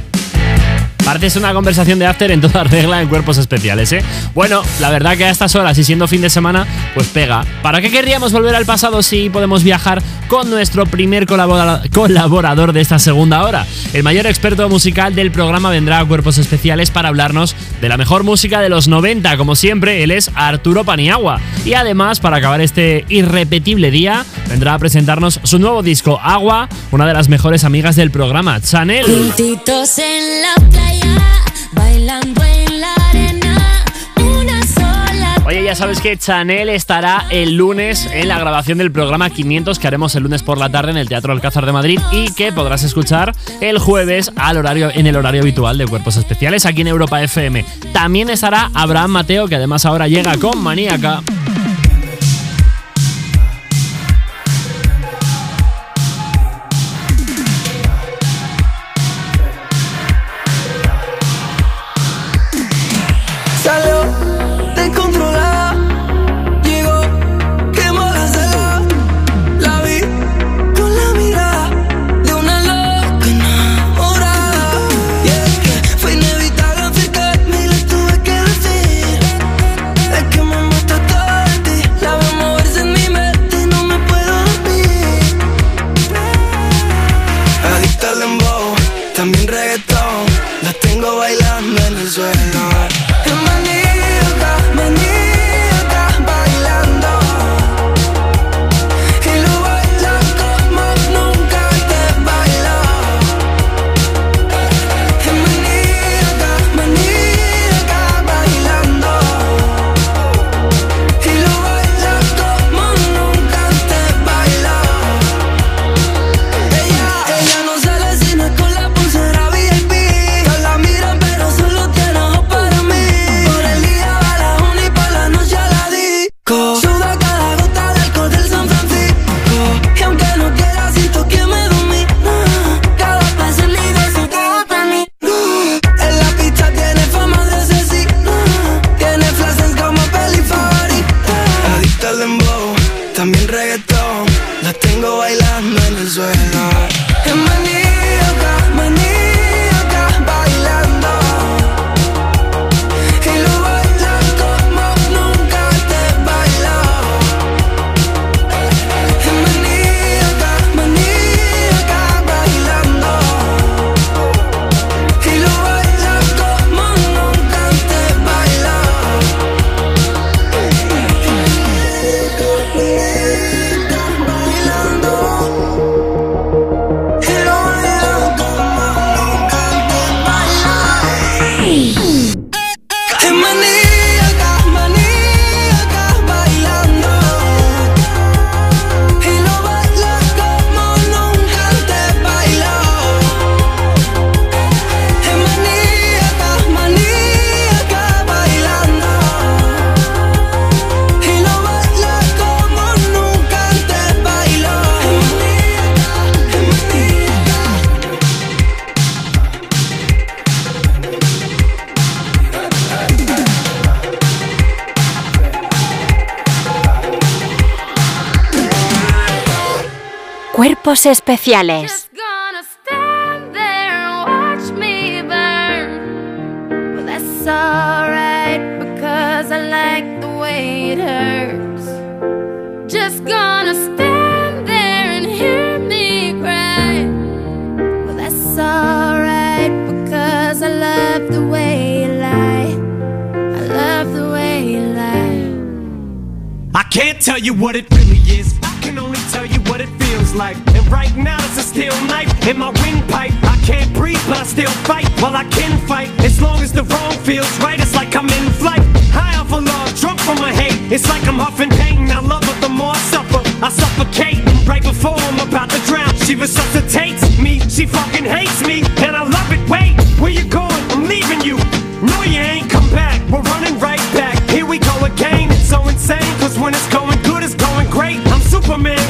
Parece una conversación de after en toda regla en cuerpos especiales, ¿eh? Bueno, la verdad que a estas horas y siendo fin de semana, pues pega. ¿Para qué querríamos volver al pasado si podemos viajar con nuestro primer colabora- colaborador de esta segunda hora? El mayor experto musical del programa vendrá a cuerpos especiales para hablarnos de la mejor música de los 90. Como siempre, él es Arturo Paniagua. Y además, para acabar este irrepetible día, vendrá a presentarnos su nuevo disco, Agua, una de las mejores amigas del programa, Chanel. Oye, ya sabes que Chanel estará el lunes en la grabación del programa 500 que haremos el lunes por la tarde en el Teatro Alcázar de Madrid y que podrás escuchar el jueves al horario, en el horario habitual de Cuerpos Especiales aquí en Europa FM. También estará Abraham Mateo, que además ahora llega con Maníaca. You lie. I love the way you lie I can't tell you what it really is. I can only tell you what it feels like. Right now it's a steel knife in my windpipe. I can't breathe, but I still fight. Well, I can fight as long as the wrong feels right. It's like I'm in flight. High off of love, drunk from my hate. It's like I'm huffing pain. I love her the more I suffer. I suffocate right before I'm about to drown. She resuscitates me. She fucking hates me, and I love it. Wait, where you going? I'm leaving you. No, you ain't come back. We're running right back. Here we go again. It's so insane, cause when it's going good, it's going great. I'm Superman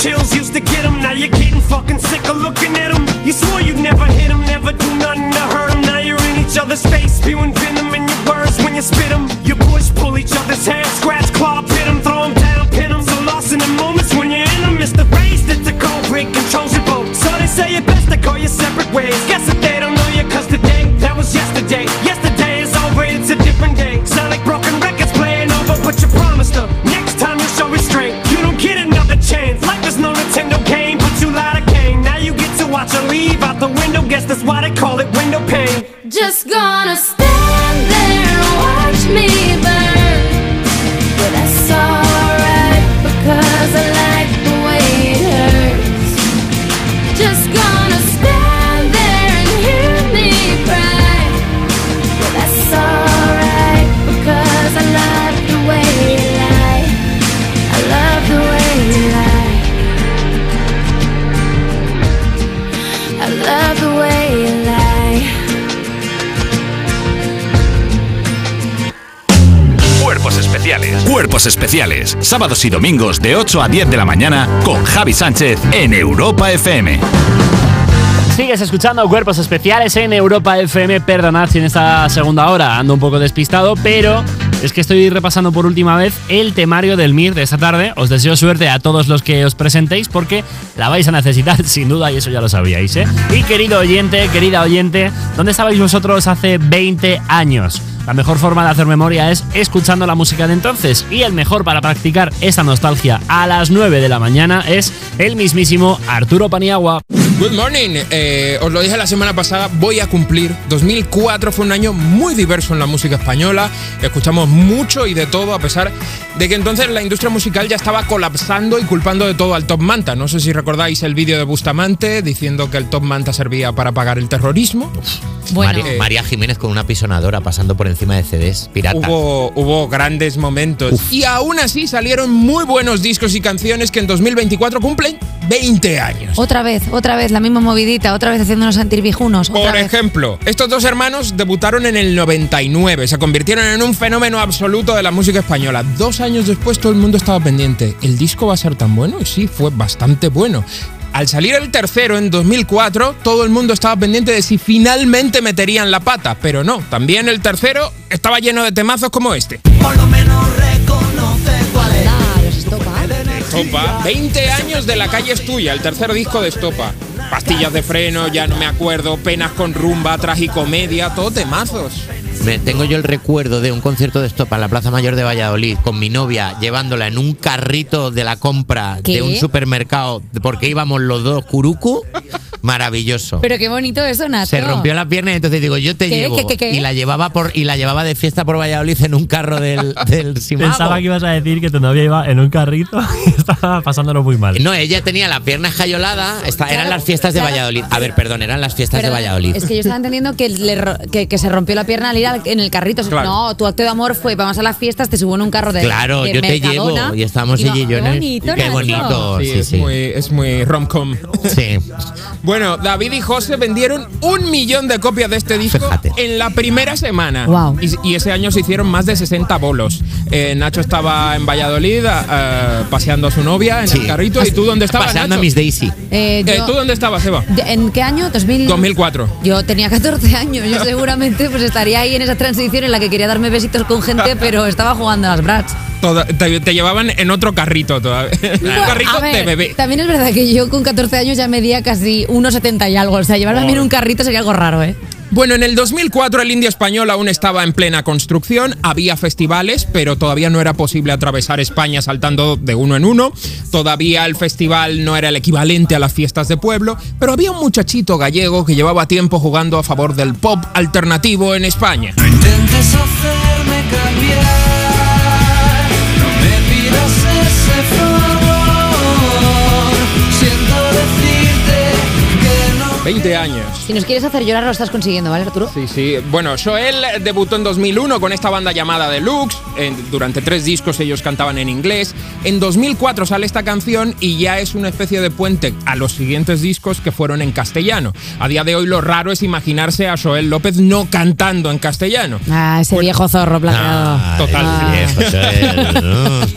chills used to get 'em. Now you're getting fucking sick of looking at 'em. You swore you'd never hit 'em, never do nothing to hurt 'em. Now you're in each other's face, spewing venom in your words when you spit 'em. You push, pull each other's hair, scratch, claw, pit 'em, throw 'em down, pin 'em. So lost in the moments when you're in 'em. It's the race that's a cold break, controls your boat. So they say it best to call your separate ways. Guess Cuerpos especiales. Sábados y domingos de 8 a 10 de la mañana con Javi Sánchez en Europa FM. Sigues escuchando Cuerpos Especiales en Europa FM. Perdonad si en esta segunda hora ando un poco despistado, pero es que estoy repasando por última vez el temario del MIR de esta tarde. Os deseo suerte a todos los que os presentéis porque la vais a necesitar sin duda y eso ya lo sabíais, ¿eh? Y querido oyente, querida oyente, ¿dónde estabais vosotros hace 20 años? La mejor forma de hacer memoria es escuchando la música de entonces y el mejor para practicar esa nostalgia a las 9 de la mañana es el mismísimo Arturo Paniagua. Good morning. Eh, os lo dije la semana pasada, voy a cumplir. 2004 fue un año muy diverso en la música española. Escuchamos mucho y de todo, a pesar de que entonces la industria musical ya estaba colapsando y culpando de todo al Top Manta. No sé si recordáis el vídeo de Bustamante diciendo que el Top Manta servía para pagar el terrorismo. María, Eh, María Jiménez con una pisonadora pasando por encima de CDs pirata. Hubo, hubo grandes momentos. Y aún así salieron muy buenos discos y canciones que en 2024 cumplen 20 años. Otra vez, otra vez, la misma movidita, otra vez haciéndonos sentir viejunos. Por vez. ejemplo, estos dos hermanos debutaron en el 99, se convirtieron en un fenómeno absoluto de la música española. Dos años después todo el mundo estaba pendiente. ¿El disco va a ser tan bueno? Y sí, fue bastante bueno. Al salir el tercero en 2004, todo el mundo estaba pendiente de si finalmente meterían la pata, pero no, también el tercero estaba lleno de temazos como este. Estopa, 20 años de la calle es tuya, el tercer disco de Estopa. Pastillas de freno, ya no me acuerdo, penas con rumba, tragicomedia, todo temazos. Me- tengo yo el recuerdo de un concierto de Estopa en la Plaza Mayor de Valladolid con mi novia llevándola en un carrito de la compra ¿Qué? de un supermercado porque íbamos los dos curucu. Maravilloso. Pero qué bonito eso, Nacho. Se rompió la pierna y entonces digo, yo te ¿Qué? llevo. ¿Qué, qué, qué? Y la llevaba por y la llevaba de fiesta por Valladolid en un carro del, del. Pensaba que ibas a decir que tu novia iba en un carrito y estaba pasándolo muy mal. No, ella tenía la pierna escayolada. esta- eran las fiestas de Valladolid. A ver, perdón, eran las fiestas Perdón, de Valladolid. Es que yo estaba entendiendo que, le ro- que, que se rompió la pierna al ir al- en el carrito. Claro. No, tu acto de amor fue, vamos a las fiestas, te subo en un carro de Claro, de yo te Mercadona, llevo y estábamos y y yo en Qué bonito, Qué bonito. Sí, Sí, es, sí. Muy, es muy rom-com. Sí. Bueno, David y José vendieron un millón de copias de este disco en la primera semana. Wow. Y, y ese año se hicieron más de 60 bolos. Eh, Nacho estaba en Valladolid ah, paseando a su novia en Sí. el carrito. ¿Y tú dónde estabas, Paseando a Nacho? Miss Daisy. Eh, Eh, ¿Tú dónde estabas, Eva? ¿En qué año? 2000. 2004. Yo tenía 14 años, yo seguramente pues estaría ahí en esa transición en la que quería darme besitos con gente, pero estaba jugando a las brats. Toda- te, te llevaban en otro carrito todavía. un carrito ver, de bebé. También es verdad que yo con 14 años ya medía casi 1,70 y algo. O sea, llevarme a mí en un carrito sería algo raro, ¿eh? Bueno, en el 2004 el India Español aún estaba en plena construcción, había festivales, pero todavía no era posible atravesar España saltando de uno en uno, todavía el festival no era el equivalente a las fiestas de pueblo, pero había un muchachito gallego que llevaba tiempo jugando a favor del pop alternativo en España. Intentes hacerme 20 años. Si nos quieres hacer llorar, lo estás consiguiendo, ¿vale, Arturo? Sí, sí. Bueno, Joel debutó en 2001 con esta banda llamada Deluxe. En- durante tres discos ellos cantaban en inglés. En 2004 sale esta canción y ya es una especie de puente a los siguientes discos que fueron en castellano. A día de hoy lo raro es imaginarse a Joel López no cantando en castellano. Ah, ese viejo zorro plateado. Total. Ah.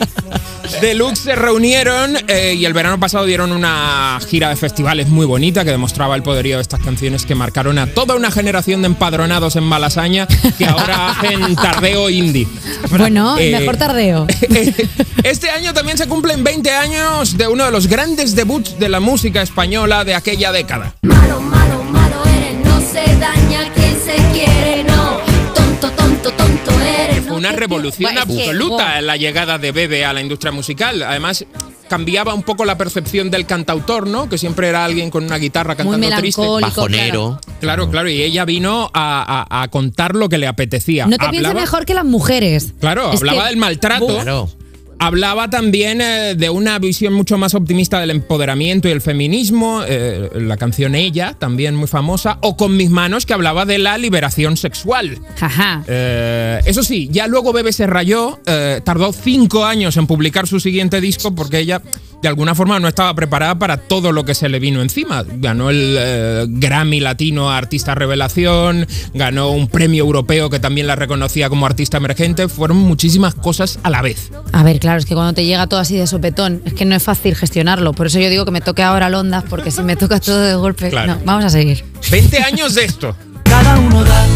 Deluxe se reunieron eh, y el verano pasado dieron una gira de festivales muy bonita que demostraba el poderío de estas canciones que marcaron a toda una generación de empadronados en Malasaña que ahora hacen tardeo indie. Bueno, Eh, mejor tardeo. Este año también se cumplen 20 años de uno de los grandes debuts de la música española de aquella década. Malo, malo, malo eres, no se daña quien se quiere, no. Tonto, tonto, tonto eres. Fue una revolución absoluta la llegada de Bebe a la industria musical. Además, cambiaba un poco la percepción del cantautor, ¿no? Que siempre era alguien con una guitarra cantando triste. Bajonero. Claro, claro. Y ella vino a, a- a contar lo que le apetecía. No te pienses mejor que las mujeres. Claro, Es hablaba que- del maltrato. Buf. Hablaba también eh, de una visión mucho más optimista del empoderamiento y el feminismo. eh, la canción Ella, también muy famosa. O Con mis manos, que hablaba de la liberación sexual. Ajá. Eh, eso sí, ya luego Bebe se rayó, tardó cinco años en publicar su siguiente disco porque ella de alguna forma no estaba preparada para todo lo que se le vino encima. Ganó el eh, Grammy Latino a Artista Revelación, ganó un premio europeo que también la reconocía como artista emergente, fueron muchísimas cosas a la vez. A ver, claro, es que cuando te llega todo así de sopetón, es que no es fácil gestionarlo. Por eso yo digo que me toque ahora Londas, porque si me toca todo de golpe. Claro. No, vamos a seguir. 20 años de esto. Cada uno da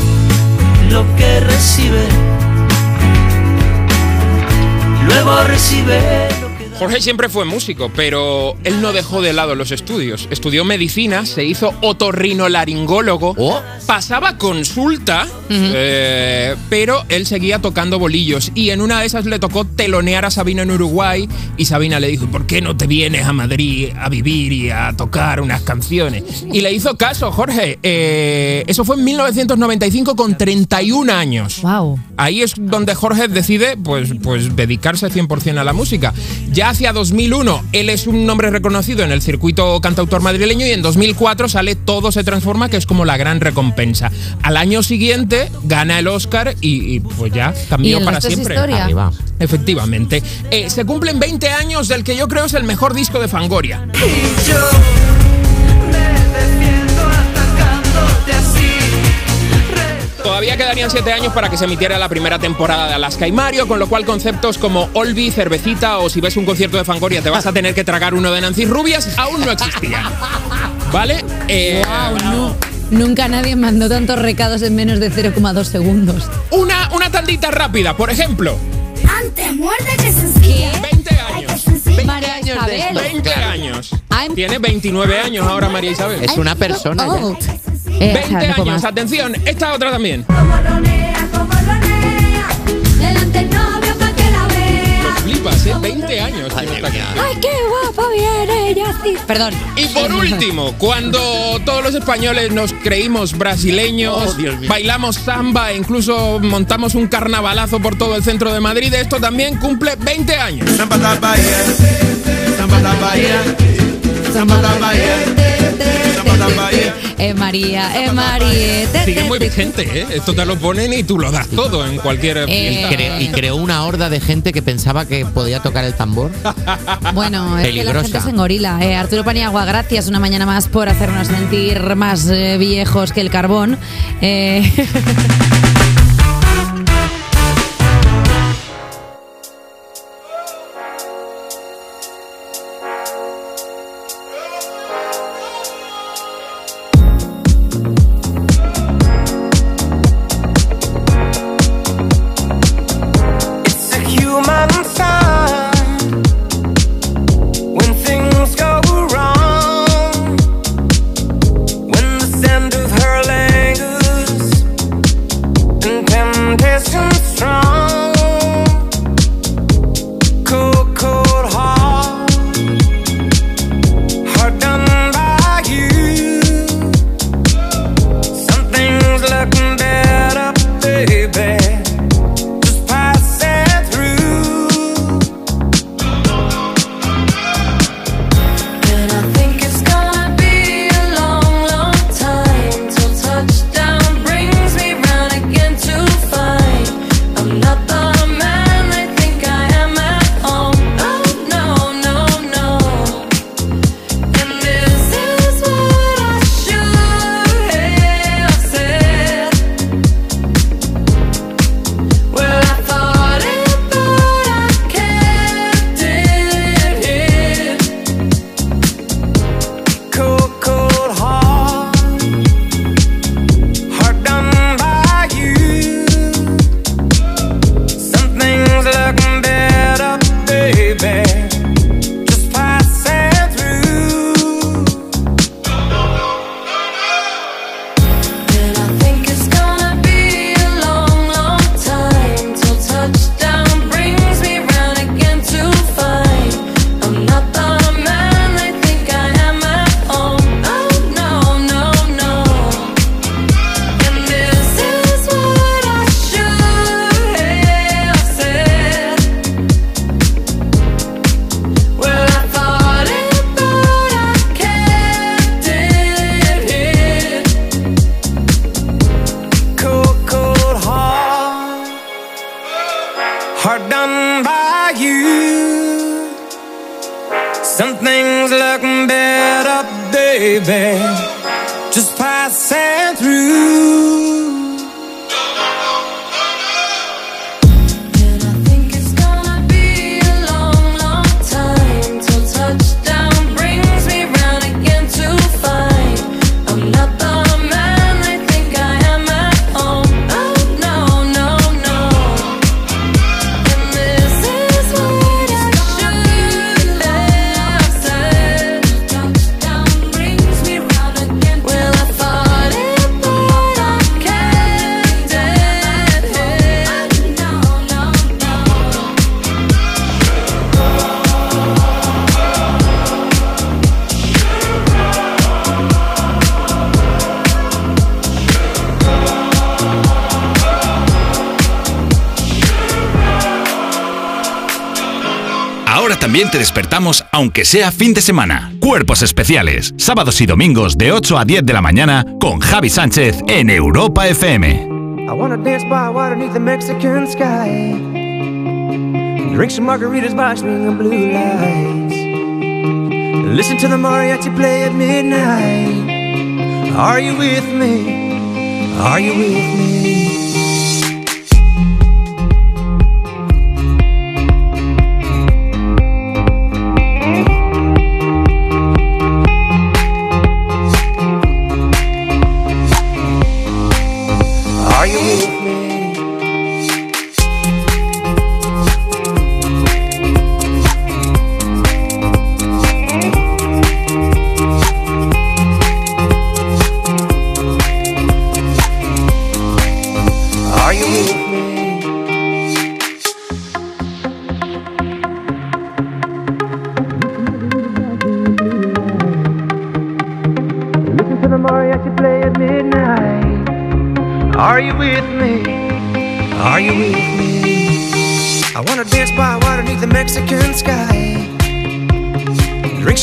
lo que recibe. Luego recibe. Jorge siempre fue músico, pero él no dejó de lado los estudios. Estudió medicina, se hizo otorrinolaringólogo, pasaba consulta, eh, pero él seguía tocando bolillos. Y en una de esas le tocó telonear a Sabina en Uruguay y Sabina le dijo, ¿por qué no te vienes a Madrid a vivir y a tocar unas canciones? Y le hizo caso, Jorge. Eh, eso fue en 1995 con 31 años. Wow. Ahí es donde Jorge decide pues, pues dedicarse 100% a la música. Ya hacia 2001 él es un nombre reconocido en el circuito cantautor madrileño y en 2004 sale Todo se transforma, que es como la gran recompensa. Al año siguiente gana el Oscar y, y, pues ya cambió para siempre. historia. Arriba. Efectivamente. Eh, se cumplen 20 años del que yo creo es el mejor disco de Fangoria. Todavía quedarían 7 años para que se emitiera la primera temporada de Alaska y Mario, con lo cual conceptos como Olvi, cervecita o si ves un concierto de Fangoria te vas a tener que tragar uno de Nancy Rubias aún no existían. ¿Vale? Eh, Nunca nadie mandó tantos recados en menos de 0,2 segundos. Una, una tandita rápida, por ejemplo. Antes muerde que sencilla. 20 años. 20 años de esto. 20 años. Tiene 29 años ahora María Isabel. Es una persona ya. Eh, 20 o sea, años, más. atención, esta otra también. Delante el novio pa' que la vea. Flipas, ¿eh? 20 años. canción. Ay, qué guapa viene ella. sí. Perdón. Y por último, cuando todos los españoles nos creímos brasileños, bailamos samba e incluso montamos un carnavalazo por todo el centro de Madrid, esto también cumple 20 años. Eh, María, eh, María. te, Sigue muy te. vigente, ¿eh? Esto te lo ponen y tú lo das todo en cualquier Eh. Cre- y creó una horda de gente que pensaba que podía tocar el tambor. Bueno, es que la gente se engorila. Eh, Arturo Paniagua, gracias una mañana más por hacernos sentir más eh, viejos que el carbón. Eh, te despertamos aunque sea fin de semana. Cuerpos especiales, sábados y domingos de 8 a 10 de la mañana con Javi Sánchez en Europa FM. I wanna dance by water beneath the Mexican sky. Drink some margaritas by swinging blue lights. Listen to the mariachi play at midnight. Are you with me? Are you with me?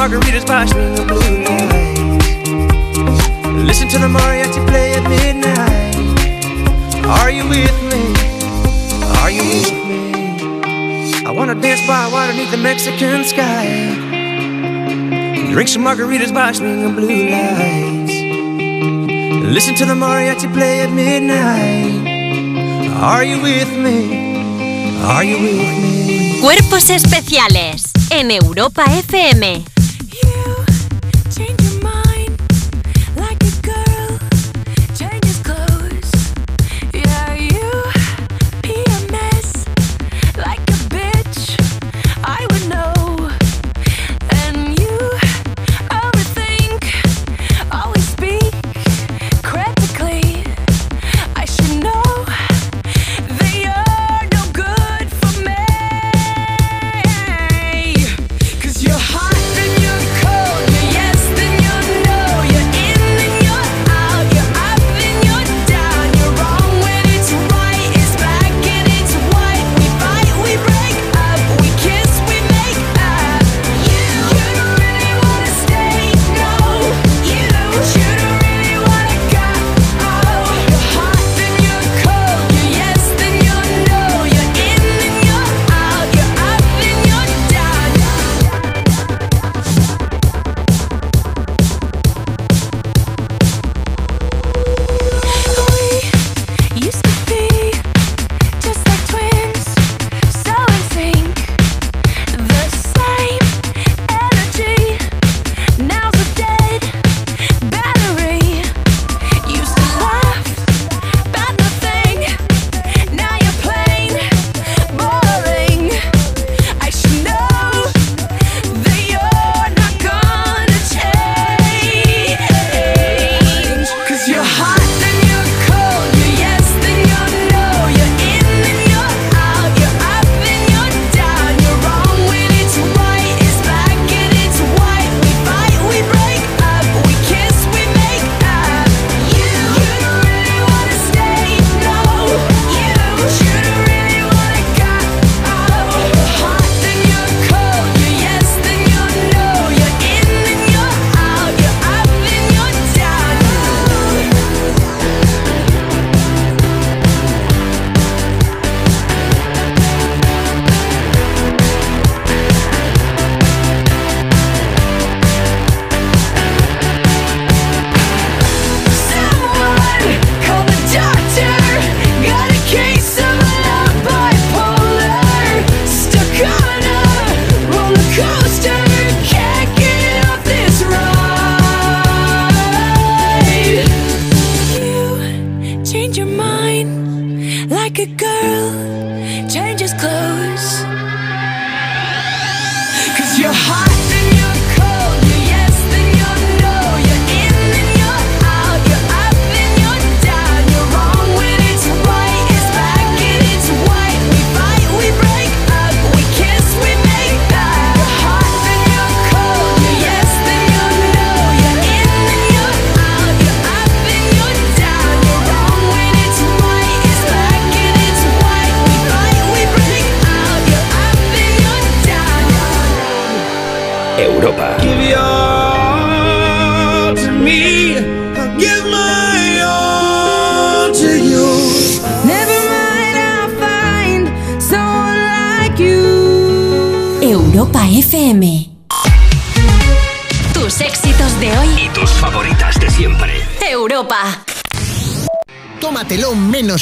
Margaritas by swinging blue lights. Listen to the mariachi play at midnight. Are you with me? Are you with me? I wanna dance by water beneath the Mexican sky. Drink some margaritas by swinging blue lights. Listen to the mariachi play at midnight. Are you with me? Are you with me? Cuerpos especiales en Europa FM.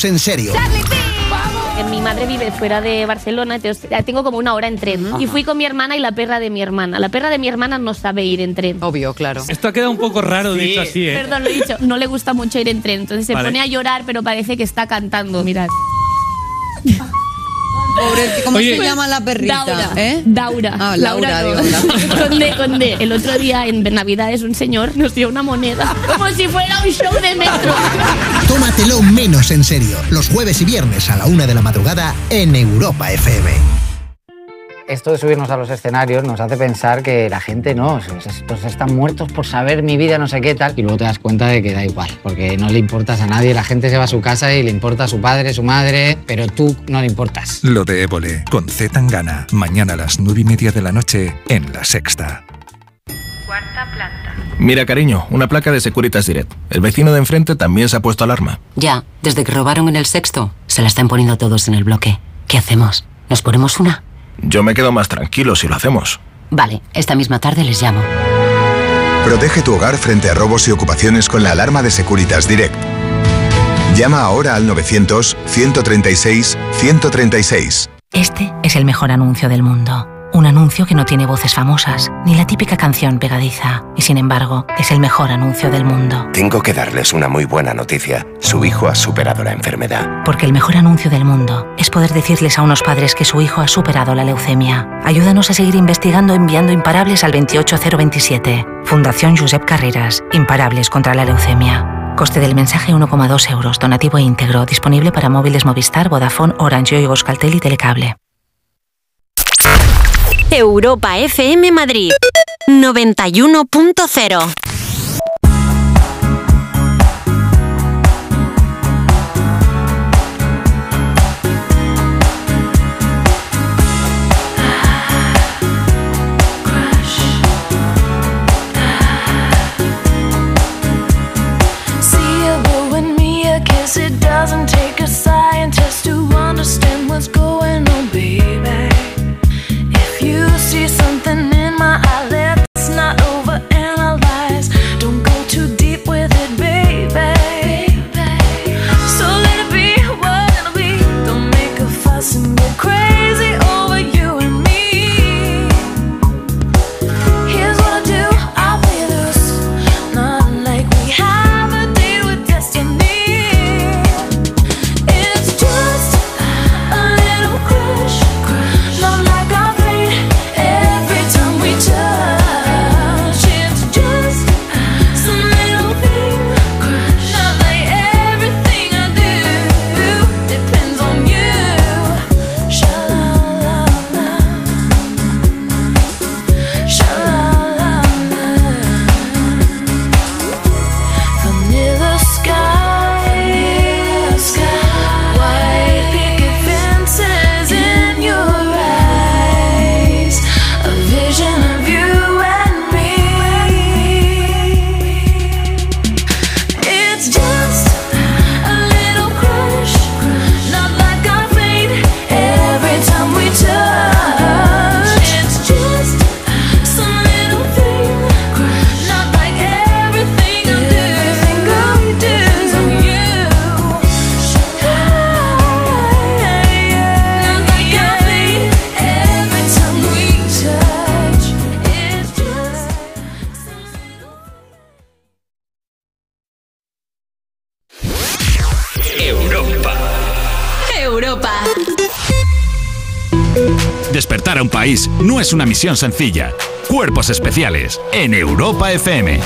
En serio. Mi madre vive fuera de Barcelona, entonces tengo como una hora en tren. Y fui con mi hermana y la perra de mi hermana. La perra de mi hermana no sabe ir en tren. Obvio, claro. Esto ha quedado un poco raro dicho así, ¿eh? Perdón, lo he dicho. No le gusta mucho ir en tren. Entonces se Vale. pone a llorar, pero parece que está cantando. Mirad. Pobre, ¿Cómo Oye, se llama la perrita? Daura. ¿Eh? Daura. Ah, Laura, no. Laura. con D, con D. El otro día en Navidades un señor nos dio una moneda. Como si fuera un show de metro. Tómatelo menos en serio. Los jueves y viernes a la una de la madrugada en Europa FM. Esto de subirnos a los escenarios nos hace pensar que la gente no, pues estos están muertos por saber mi vida, no sé qué tal. Y luego te das cuenta de que da igual, porque no le importas a nadie. La gente se va a su casa y le importa a su padre, su madre, pero tú no le importas. Lo de Évole, con Z Tangana. Mañana a las nueve y media de la noche en La Sexta. Mira, cariño, una placa de Securitas Direct. El vecino de enfrente también se ha puesto alarma. Ya, desde que robaron en el sexto, se la están poniendo todos en el bloque. ¿Qué hacemos? ¿Nos ponemos una? Yo me quedo más tranquilo si lo hacemos. Vale, esta misma tarde les llamo. Protege tu hogar frente a robos y ocupaciones con la alarma de Securitas Direct. Llama ahora al 900-136-136. Este es el mejor anuncio del mundo. Un anuncio que no tiene voces famosas, ni la típica canción pegadiza, y sin embargo, es el mejor anuncio del mundo. Tengo que darles una muy buena noticia. Su hijo ha superado la enfermedad. Porque el mejor anuncio del mundo es poder decirles a unos padres que su hijo ha superado la leucemia. Ayúdanos a seguir investigando enviando imparables al 28027. Fundación Josep Carreras. Imparables contra la leucemia. Coste del mensaje 1,2 euros. Donativo íntegro. Disponible para móviles Movistar, Vodafone, Orange, Yoigo, Euskaltel y Telecable. Europa FM Madrid 91.0 es una misión sencilla. Cuerpos especiales en Europa FM.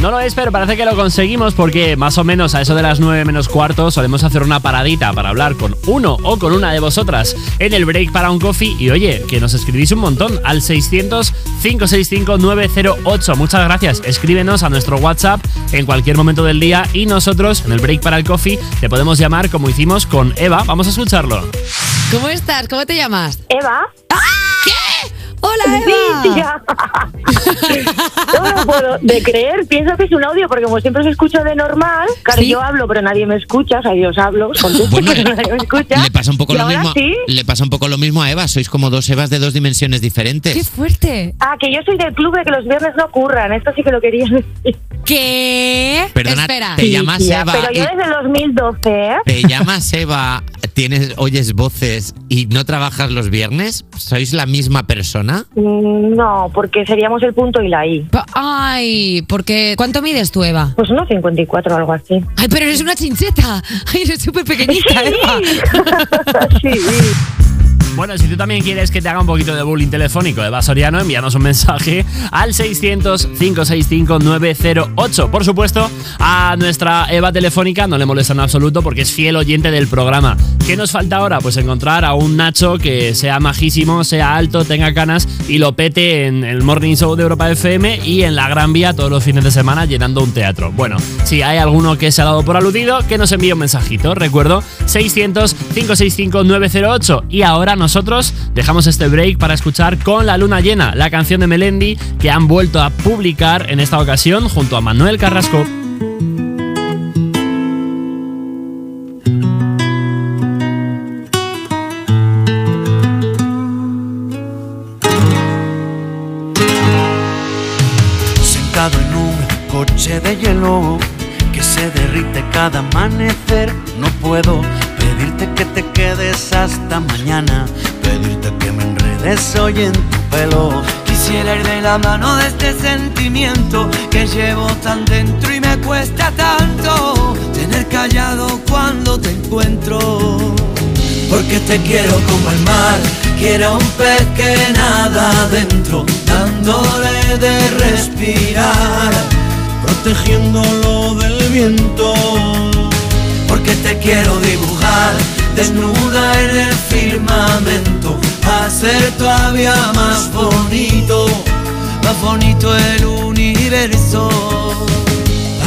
No lo es, pero parece que lo conseguimos porque más o menos a eso de las 9 menos cuarto solemos hacer una paradita para hablar con uno o con una de vosotras en el break para un coffee. Y oye, que nos escribís un montón al 600-565-908. Muchas gracias. Escríbenos a nuestro WhatsApp en cualquier momento del día y nosotros en el break para el coffee te podemos llamar como hicimos con Eva. Vamos a escucharlo. ¿Cómo estás? ¿Cómo te llamas? Eva. ¿Qué? Tía. Todo puedo de creer. Pienso que es un audio porque como siempre os escucho de normal, claro, yo hablo pero nadie me escucha, o sea, yo os hablo, contesto, Bueno, pero nadie me escucha. Le pasa un poco lo mismo. sí. Le pasa un poco lo mismo a Eva. Sois como dos Evas de dos dimensiones diferentes. fuerte! Ah, que yo soy del club de que los viernes no ocurran. Esto sí que lo quería decir. ¿Qué? Perdona, Espera. te llamas tía, Eva. Pero yo desde el 2012, ¿eh? Te llamas Eva, tienes, oyes voces y no trabajas los viernes. ¿Sois la misma persona? Mm, No, porque seríamos el punto y la I. Ay, porque ¿cuánto mides tú, Eva? Pues unos 54 o algo así. Ay, pero eres una chincheta. Ay, eres súper pequeñita, Eva. Bueno, si tú también quieres que te haga un poquito de bullying telefónico, Eva Soriano, envíanos un mensaje al 600-565-908. Por supuesto, a nuestra Eva telefónica no le molesta en absoluto porque es fiel oyente del programa. ¿Qué nos falta ahora? Pues encontrar a un Nacho que sea majísimo, sea alto, tenga canas y lo pete en el Morning Show de Europa FM y en la Gran Vía todos los fines de semana llenando un teatro. Bueno, si hay alguno que se ha dado por aludido, que nos envíe un mensajito. Recuerdo, 600-565-908. Y ahora nosotros dejamos este break para escuchar con la luna llena, la canción de Melendi que han vuelto a publicar en esta ocasión junto a Manuel Carrasco. Quisiera ir de la mano de este sentimiento que llevo tan dentro y me cuesta tanto tener callado cuando te encuentro. Porque te quiero como el mar, quiero un pez que nada adentro, dándole de respirar, protegiéndolo del viento. Porque te quiero dibujar desnuda en el firmamento, hacer todavía más bonito, más bonito el universo.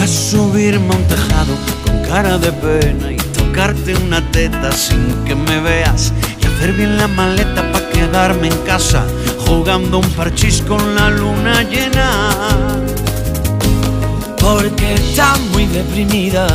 A subirme a un tejado con cara de pena y tocarte una teta sin que me veas y hacer bien la maleta para quedarme en casa jugando un parchís con la luna llena. porque está muy deprimida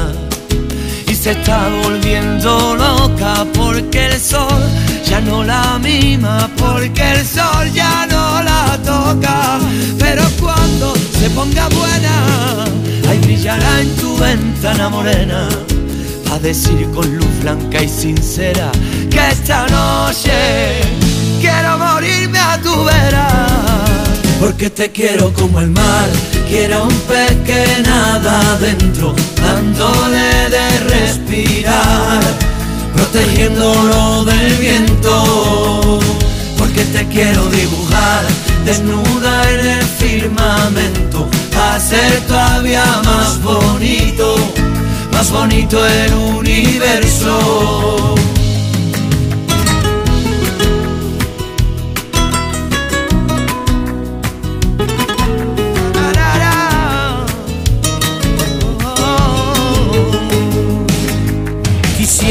se está volviendo loca porque el sol ya no la mima, porque el sol ya no la toca. Pero cuando se ponga buena, ahí brillará en tu ventana morena. A decir con luz blanca y sincera que esta noche quiero morirme a tu vera. Porque te quiero como el mar, quiero un pez que nada adentro, dándole de respirar, protegiéndolo del viento. Porque te quiero dibujar desnuda en el firmamento, hacer todavía más bonito, más bonito el universo.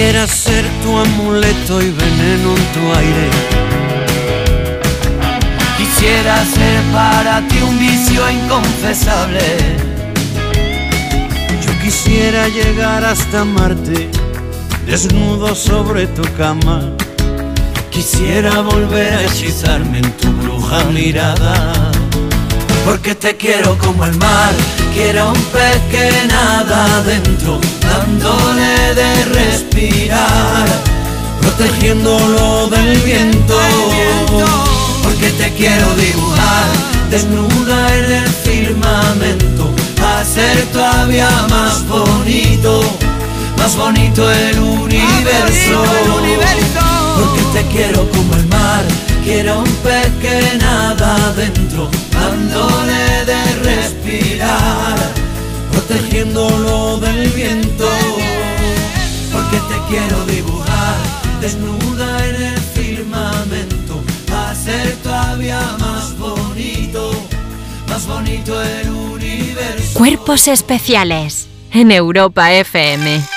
Quisiera ser tu amuleto y veneno en tu aire. Quisiera ser para ti un vicio inconfesable. Yo quisiera llegar hasta Marte, desnudo sobre tu cama. Quisiera volver a hechizarme en tu bruja mirada. Porque te quiero como el mar, quiero un pez que nada adentro, dándole de respirar, protegiéndolo del viento. Porque te quiero dibujar desnuda en el firmamento, hacer todavía más bonito, más bonito el universo. Porque te quiero como el mar, quiero un pez que nada adentro, dándole de respirar, protegiéndolo del viento. Porque te quiero dibujar desnuda en el firmamento, hacer todavía más bonito, más bonito el universo. Cuerpos especiales en Europa FM.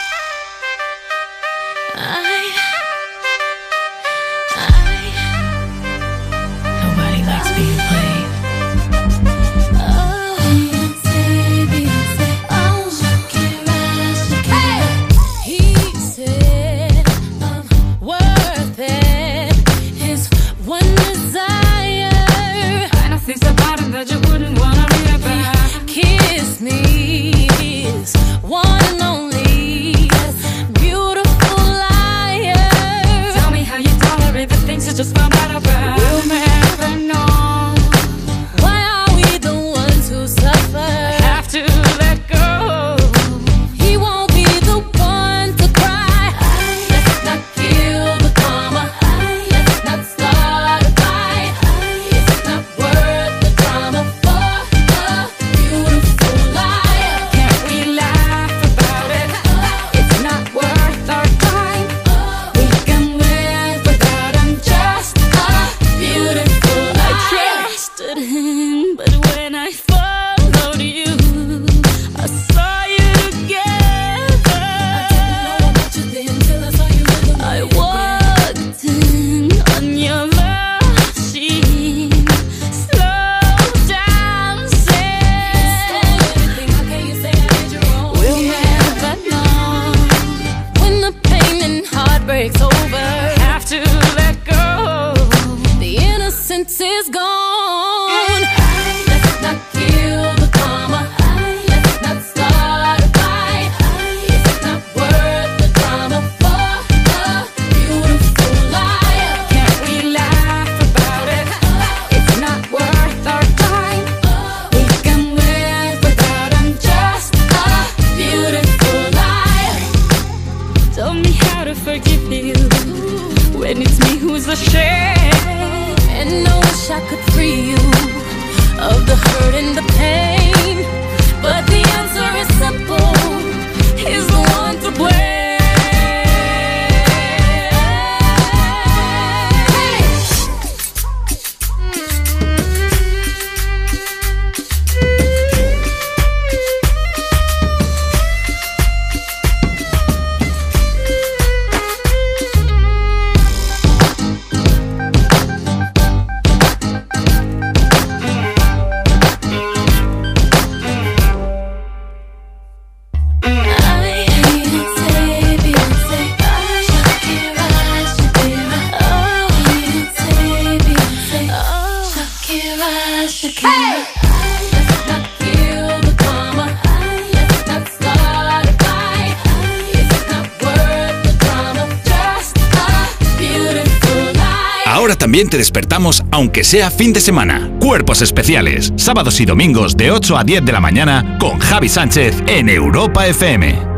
Te despertamos, aunque sea fin de semana. Cuerpos especiales, sábados y domingos de 8 a 10 de la mañana con Javi Sánchez en Europa FM.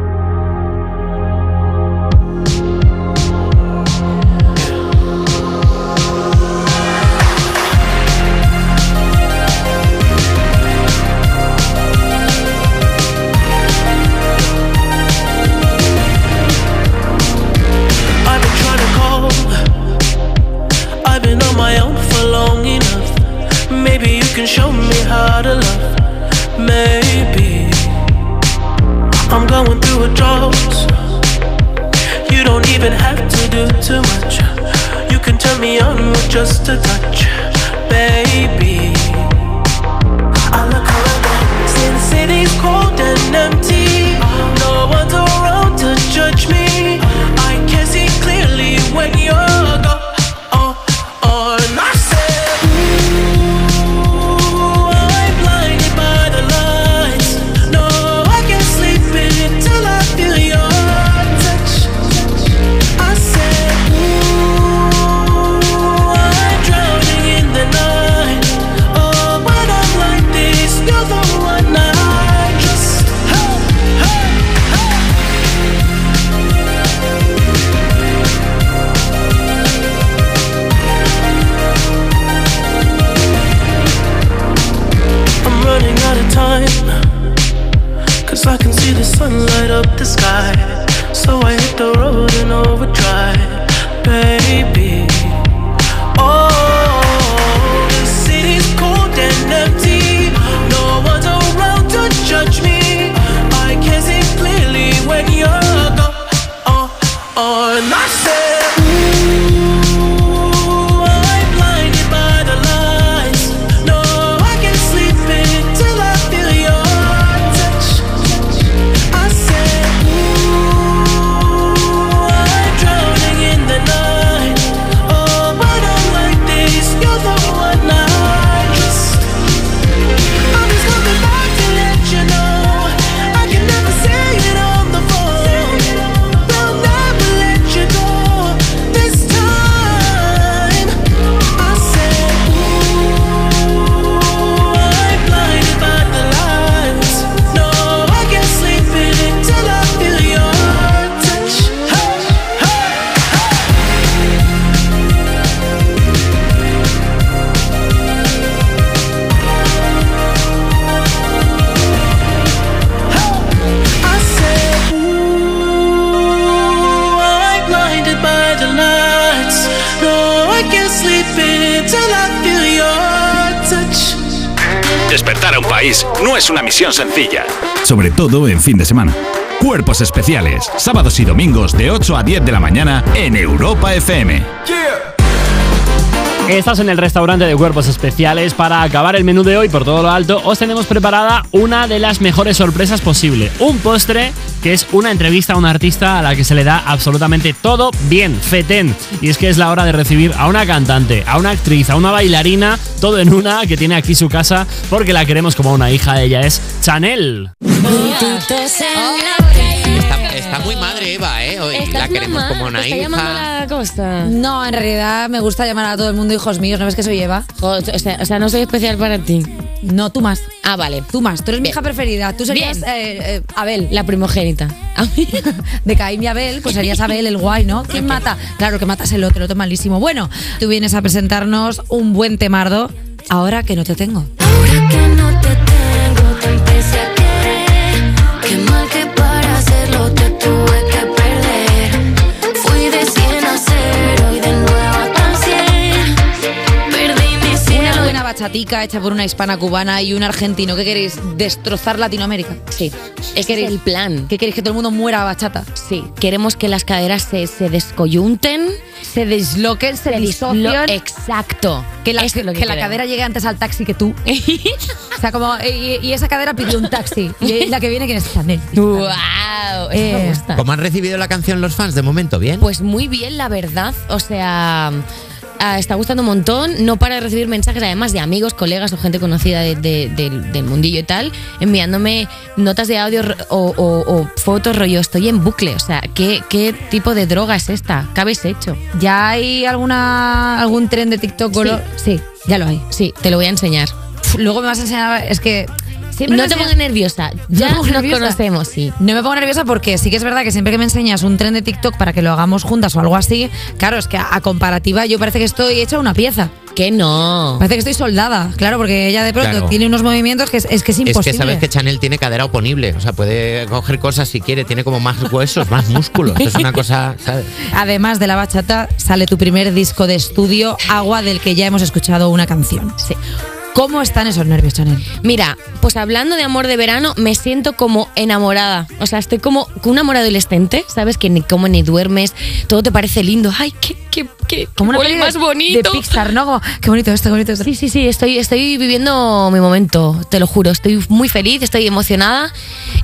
I'm going through a drought. You don't even have to do too much. You can turn me on with just a touch, baby. Sobre todo en fin de semana. Cuerpos especiales, sábados y domingos de 8 a 10 de la mañana en Europa FM. Estás en el restaurante de cuerpos especiales. Para acabar el menú de hoy por todo lo alto, os tenemos preparada una de las mejores sorpresas posible. Un postre que es una entrevista a una artista a la que se le da absolutamente todo bien, fetén. Y es que es la hora de recibir a una cantante, a una actriz, a una bailarina, todo en una, que tiene aquí su casa, porque la queremos como una hija. Ella es Chanel. Está, está muy madre Eva, ¿eh? Hoy la queremos como una hija. costa? No, en realidad me gusta llamar a todo el mundo hijos míos. ¿No ves que soy Eva? O sea, o sea, no soy especial para ti. No, tú más. Ah, vale. Tú más. Tú eres mi hija preferida. Tú serías Bien. eh, eh, Abel. La primogénita. De Caín y Abel, pues serías Abel el guay, ¿no? ¿Quién mata? Claro que matas el otro, el otro malísimo. Bueno, tú vienes a presentarnos un buen temardo ahora que no te tengo. que no bachatica hecha por una hispana cubana y un argentino. ¿Qué queréis? ¿Destrozar Latinoamérica? Sí. ¿Qué queréis? el plan. ¿Qué queréis? ¿Que todo el mundo muera a bachata? Sí. Queremos que las caderas se, se descoyunten. Se desloquen, se, disocien. dislo- Exacto. Que la, Eso es lo que que la queremos. cadera llegue antes al taxi que tú. o sea, como. Y, y esa cadera pidió un taxi. Y la que viene, ¿quién es Chanel? ¡Wow! Eso Eh, me gusta. ¿Cómo han recibido la canción los fans de momento? ¿Bien? Pues muy bien, la verdad. O sea, está gustando un montón. No para de recibir mensajes, además de amigos, colegas o gente conocida de- de- del, del mundillo y tal, enviándome notas de audio o, o- o fotos, rollo. Estoy en bucle. O sea, ¿qué, ¿qué tipo de droga es esta? ¿Qué habéis hecho? ¿Ya hay alguna algún tren de TikTok? Sí. sí, ya lo hay. Sí, te lo voy a enseñar. Luego me vas a enseñar. Es que. Siempre no me te pongas nerviosa. Ya nos nerviosa. conocemos, sí. No me pongo nerviosa porque sí que es verdad que siempre que me enseñas un tren de TikTok para que lo hagamos juntas o algo así, claro, es que a, a comparativa yo parece que estoy hecha una pieza. Que no. Parece que estoy soldada, claro, porque ella de pronto Claro. tiene unos movimientos que es, es que es Es imposible. que sabes que Chanel tiene cadera oponible, o sea, puede coger cosas si quiere, tiene como más huesos, más músculos. Es una cosa, ¿sabes? Además de la bachata, sale tu primer disco de estudio, Agua, del que ya hemos escuchado una canción. Sí. ¿Cómo están esos nervios, Chanel? Mira, pues hablando de amor de verano, me siento como enamorada. O sea, estoy como como un amor adolescente, ¿sabes? Que ni comes ni duermes, todo te parece lindo. Ay, qué, qué, qué, Como una peli más de- bonito. De Pixar, ¿no? Como, qué bonito esto, qué bonito esto. Sí, sí, sí, estoy, estoy viviendo mi momento, te lo juro. Estoy muy feliz, estoy emocionada.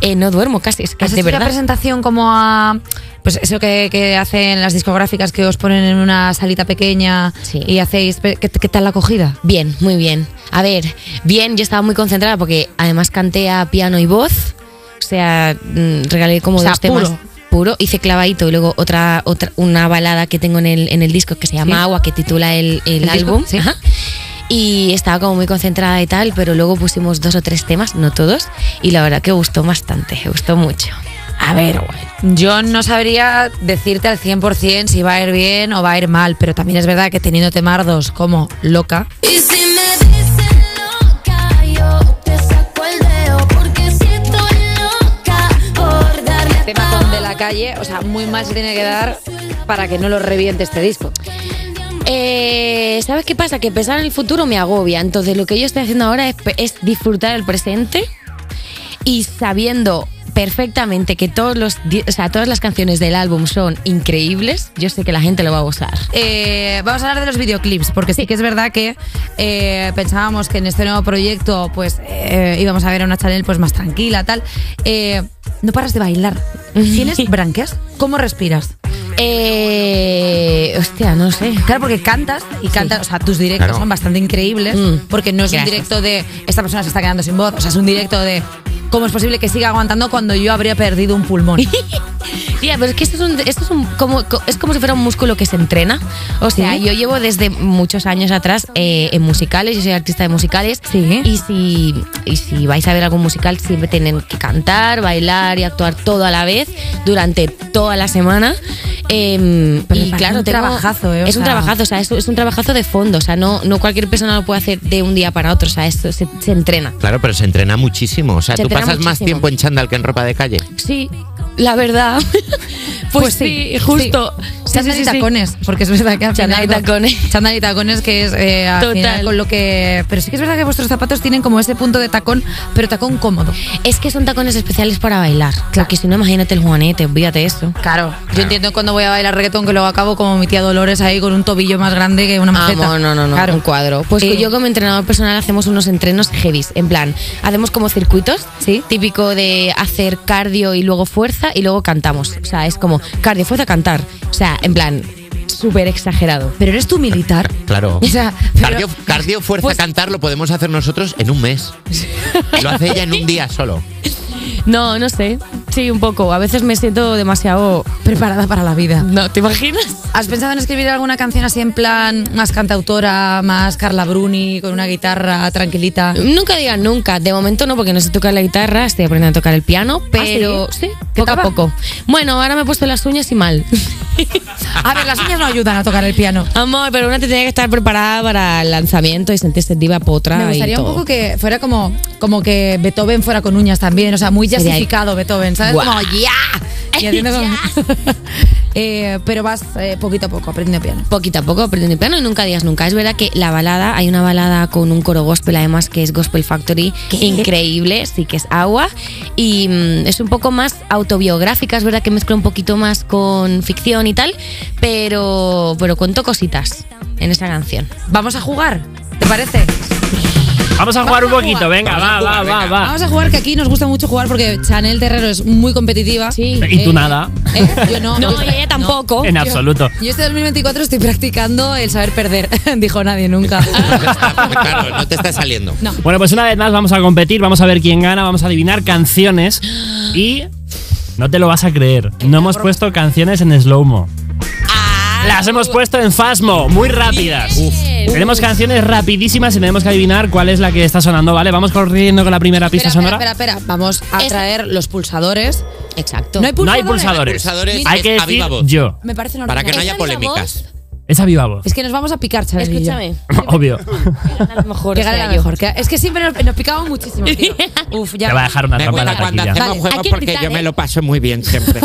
Eh, no duermo casi, es que ¿Has de hecho una verdad. presentación como a. Pues eso que, que hacen las discográficas que os ponen en una salita pequeña y hacéis. ¿Qué, qué tal la acogida? Bien, muy bien. A ver, bien, yo estaba muy concentrada porque además canté a piano y voz. O sea, mm, regalé como O sea, dos temas. puro. Puro, hice clavadito y luego otra, otra una balada que tengo en el, en el disco que se llama Sí. Agua, que titula el, el ¿El disco? álbum. Sí. Ajá. Y estaba como muy concentrada y tal, pero luego pusimos dos o tres temas, no todos, y la verdad que gustó bastante, gustó mucho. A ver, yo no sabría decirte al 100% si va a ir bien o va a ir mal, pero también es verdad que teniendo temardos como loca, Y si me por darle a temazón de la calle, o sea, muy mal se tiene que dar para que no lo reviente este disco. Eh, ¿Sabes qué pasa? Que pensar en el futuro me agobia. Entonces, lo que yo estoy haciendo ahora es, es disfrutar el presente y sabiendo perfectamente que todos los, o sea, todas las canciones del álbum son increíbles, yo sé que la gente lo va a gozar. Eh, vamos a hablar de los videoclips, porque sí que es verdad que eh, pensábamos que en este nuevo proyecto pues eh, íbamos a ver a una Chanel pues más tranquila, tal. No paras de bailar. ¿Tienes branquias? ¿Cómo respiras? Eh, hostia, no sé. Claro, porque cantas y cantas, o sea, tus directos Claro. son bastante increíbles, porque no es un directo de esta persona se está quedando sin voz, o sea, es un directo de cómo es posible que siga aguantando cuando yo habría perdido un pulmón. Tía, pero es que esto es, un, esto es un- como, co- es como si fuera un músculo que se entrena. O sea, Sí. yo llevo desde muchos años atrás eh, en musicales, yo soy artista de musicales. Y, si, y si vais a ver algún musical, siempre tienen que cantar, bailar y actuar todo a la vez durante toda la semana. Em, y claro, un tengo- trabajazo, ¿eh? O Es un trabajazo, o sea, es, es un trabajazo de fondo. O sea, no, no cualquier persona lo puede hacer de un día para otro. O sea, esto se, se entrena. Claro, pero se entrena muchísimo. O sea, Se tú pasas más tiempo en chándal que en ropa de calle. Sí, la verdad. pues, sí, justo. Sí, Chándal sí, y sí, sí. tacones, porque es verdad que al Chándal final y tacones. Chándal y tacones que es eh, al Total. final con lo que... Pero sí que es verdad que vuestros zapatos tienen como ese punto de tacón, pero tacón cómodo. Es que son tacones especiales para bailar. Claro, que si no, imagínate el juanete, olvídate eso. Claro, yo entiendo cuando voy a bailar reggaetón que luego acabo como mi tía Dolores ahí con un tobillo más grande que una maceta. Ah, no, no, no, Claro. un cuadro. Pues Eh, yo como entrenador personal hacemos unos entrenos heavies. En plan, hacemos como circuitos, ¿sí? Típico de hacer cardio y luego fuerza. Fuerza y luego cantamos. O sea, es como cardio, fuerza, cantar. O sea, en plan, súper exagerado. Pero eres tú militar. Claro. O sea, cardio, cardio, fuerza, cantar lo podemos hacer nosotros en un mes. Lo hace ella en un día solo. No, no sé. Sí, un poco. A veces me siento demasiado preparada para la vida. No, ¿te imaginas? ¿Has pensado en escribir alguna canción así en plan más cantautora, más Carla Bruni, con una guitarra tranquilita? Nunca digan nunca. De momento no, porque no sé tocar la guitarra, estoy aprendiendo a tocar el piano, pero sí? sí, poco a poco. Bueno, ahora me he puesto las uñas y mal. A ver, las uñas no ayudan a tocar el piano. Amor, pero una te tiene que estar preparada para el lanzamiento y sentirse diva potra. Me gustaría y un todo. poco que fuera como, como que Beethoven fuera con uñas también, o sea, muy jazzificado Beethoven, ¿sabes? Guau. Como ya. Y haciendo como- Eh, pero vas eh, poquito a poco aprendiendo piano. Poquito a poco aprendiendo piano y nunca digas nunca. Es verdad que la balada, hay una balada con un coro gospel además que es Gospel Factory, increíble, sí que es agua y mm, es un poco más autobiográfica, es verdad que mezcla un poquito más con ficción y tal, pero, pero cuento cositas en esa canción. Vamos a jugar, ¿te parece? Vamos a jugar un a poquito, jugar. venga, va, va, va, va. Vamos a jugar que aquí nos gusta mucho jugar porque Chanel Terrero es muy competitiva. Sí. Y tú nada. Yo no. No, yo- y ella tampoco. En Yo- absoluto. Yo este 2024 estoy practicando el saber perder. Dijo nadie nunca. Claro, no te está saliendo. Bueno, pues una vez más vamos a competir, vamos a ver quién gana, vamos a adivinar canciones y no te lo vas a creer. No hemos puesto canciones en slow-mo. Las hemos puesto en Fasmo, muy rápidas. Tenemos canciones rapidísimas y tenemos que adivinar cuál es la que está sonando, ¿vale? Vamos corriendo con la primera pista espera, sonora. espera, espera, Vamos a traer los pulsadores. Exacto. No hay No hay pulsadores. Hay que a decir viva voz. yo. Me parece normal. Para que no haya polémicas. Es a viva voz. Es que nos vamos a picar, yo. Escúchame. Obvio. A lo mejor Que gane la mejor. que- es que siempre nos, nos picamos muchísimo, tío. Uf, ya. Te va a dejar una Me trampa en la gusta cuando taquilla. hacemos Vale, juegos hay que porque gritar, yo ¿eh? me lo paso muy bien siempre.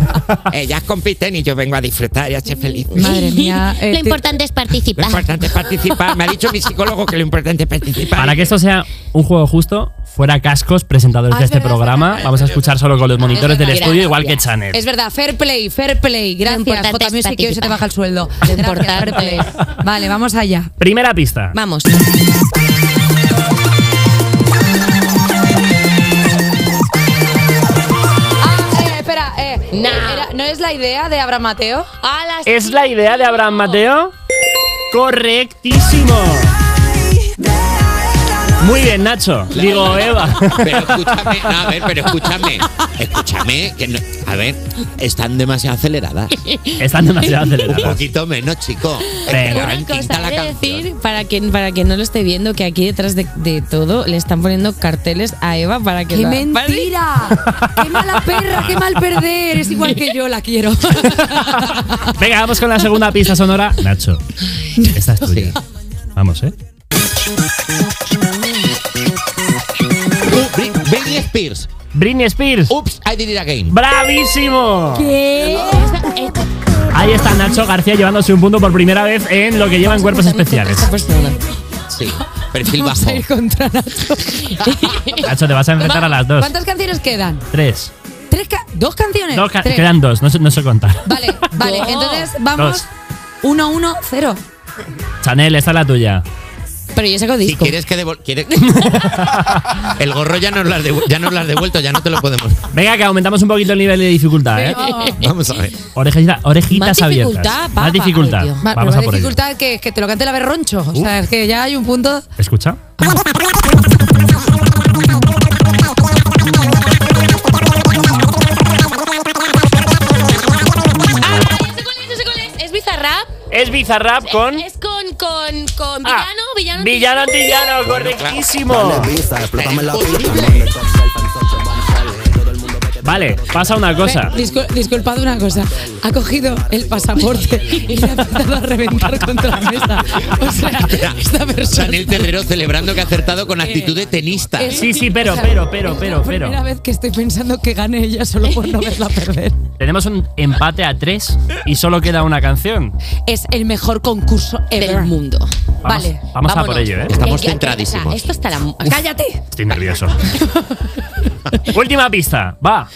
Ellas compiten y yo vengo a disfrutar y a ser feliz. Madre mía. eh, Lo te- importante es Lo participar. importante es participar. Me ha dicho mi psicólogo que lo importante es participar. Para que esto sea un juego justo, fuera cascos, presentadores Ah, de es este verdad, programa. Vamos a escuchar solo con los monitores del verdad. estudio, igual que Chanel. Es verdad, fair play, fair play. Gracias. J Music, que hoy se te baja el sueldo. Lo Gracias, importante. fair play. Vale, vamos allá. Primera pista. Vamos. Ah, eh, espera, eh. Nah. era- ¿No es la idea de Abraham Mateo? ¿Es la idea de Abraham Mateo? Correctísimo. Muy bien, Nacho. Digo, Eva. Pero escúchame, no, a ver, pero escúchame. Escúchame, que no- a ver, están demasiado aceleradas. Están demasiado Un aceleradas. poquito menos, chico. Venga. Una Cosa, de decir, para quien, para quien no lo esté viendo, que aquí detrás de, de todo le están poniendo carteles a Eva para que ¡Qué la- mentira! ¡Qué mala perra! ¡Qué mal perder! Es igual que yo, la quiero. Venga, vamos con la segunda pista sonora. Nacho, esta es tuya. Vamos, ¿eh? Spears. Britney Spears. Oops, I did it again. ¡Bravísimo! ¿Qué? Ahí está Nacho García llevándose un punto por primera vez en lo que llevan cuerpos especiales. Sí, perfil Vamos bajo. a ir contra Nacho. Nacho, te vas a enfrentar a las dos. ¿Cuántas canciones quedan? Tres. ¿Tres ca- ¿Dos canciones? Dos ca- Tres. quedan dos, no sé, no sé contar. Vale, vale. Entonces vamos Dos. 1 1 0 Chanel, esta es la tuya. Pero yo saco Si disco. quieres que devol- quiere- El gorro ya nos lo has devu- ya nos lo has devuelto, ya no te lo podemos. Venga, que aumentamos un poquito el nivel de dificultad, ¿eh? Vamos a ver. Orejita- orejitas Más abiertas. dificultad, Más dificultad. Ay, Vamos pero a por ello. dificultad que, que te lo cante la berroncho. O sea, es que ya hay un punto. ¿Escucha? Es Bizarrap. Es Bizarrap con... Con, con, con Ah, Villano, Villano. Villano Antillano, correctísimo. Vale, pasa una cosa. Discul- disculpad una cosa. Ha cogido el pasaporte y le ha empezado a reventar contra la mesa. O sea, esta persona. Chanel Terrero celebrando que ha acertado con actitud de tenista. Es- Sí, sí, pero, o sea, pero, pero, pero, Es la pero. primera vez que estoy pensando que gane ella solo por no verla perder. Tenemos un empate a tres y solo queda una canción. Es el mejor concurso ever. Del mundo. Vamos, Vale, Vamos a por ello, ¿eh? Estamos centradísimos. o sea, esto está la. Uf. ¡Cállate! Estoy nervioso. Última pista, va.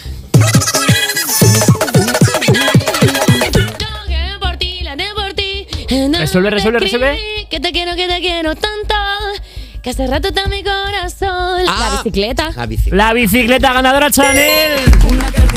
Resuelve, resuelve, resuelve. Que te quiero, que te quiero tanto. Que hace rato está mi corazón. Ah, la bicicleta. La bicicleta. La bicicleta ganadora Chanel. Una que yo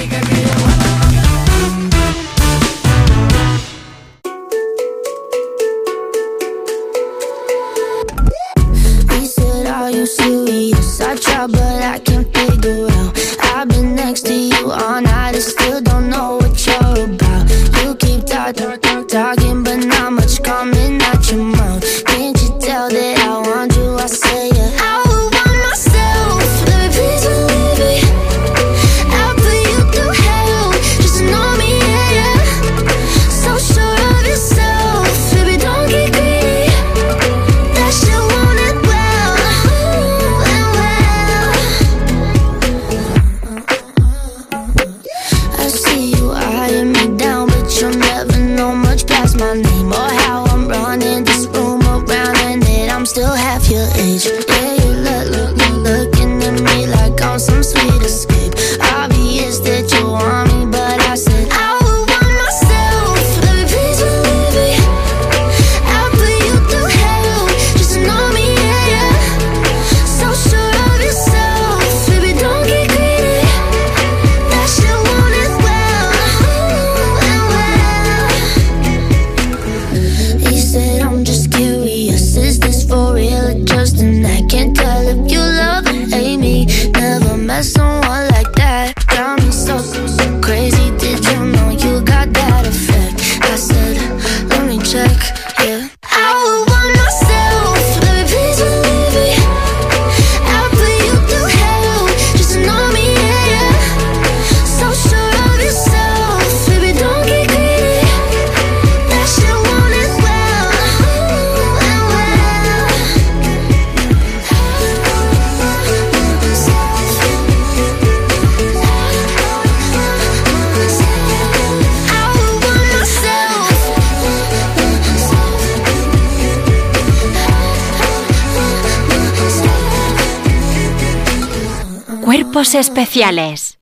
especiales.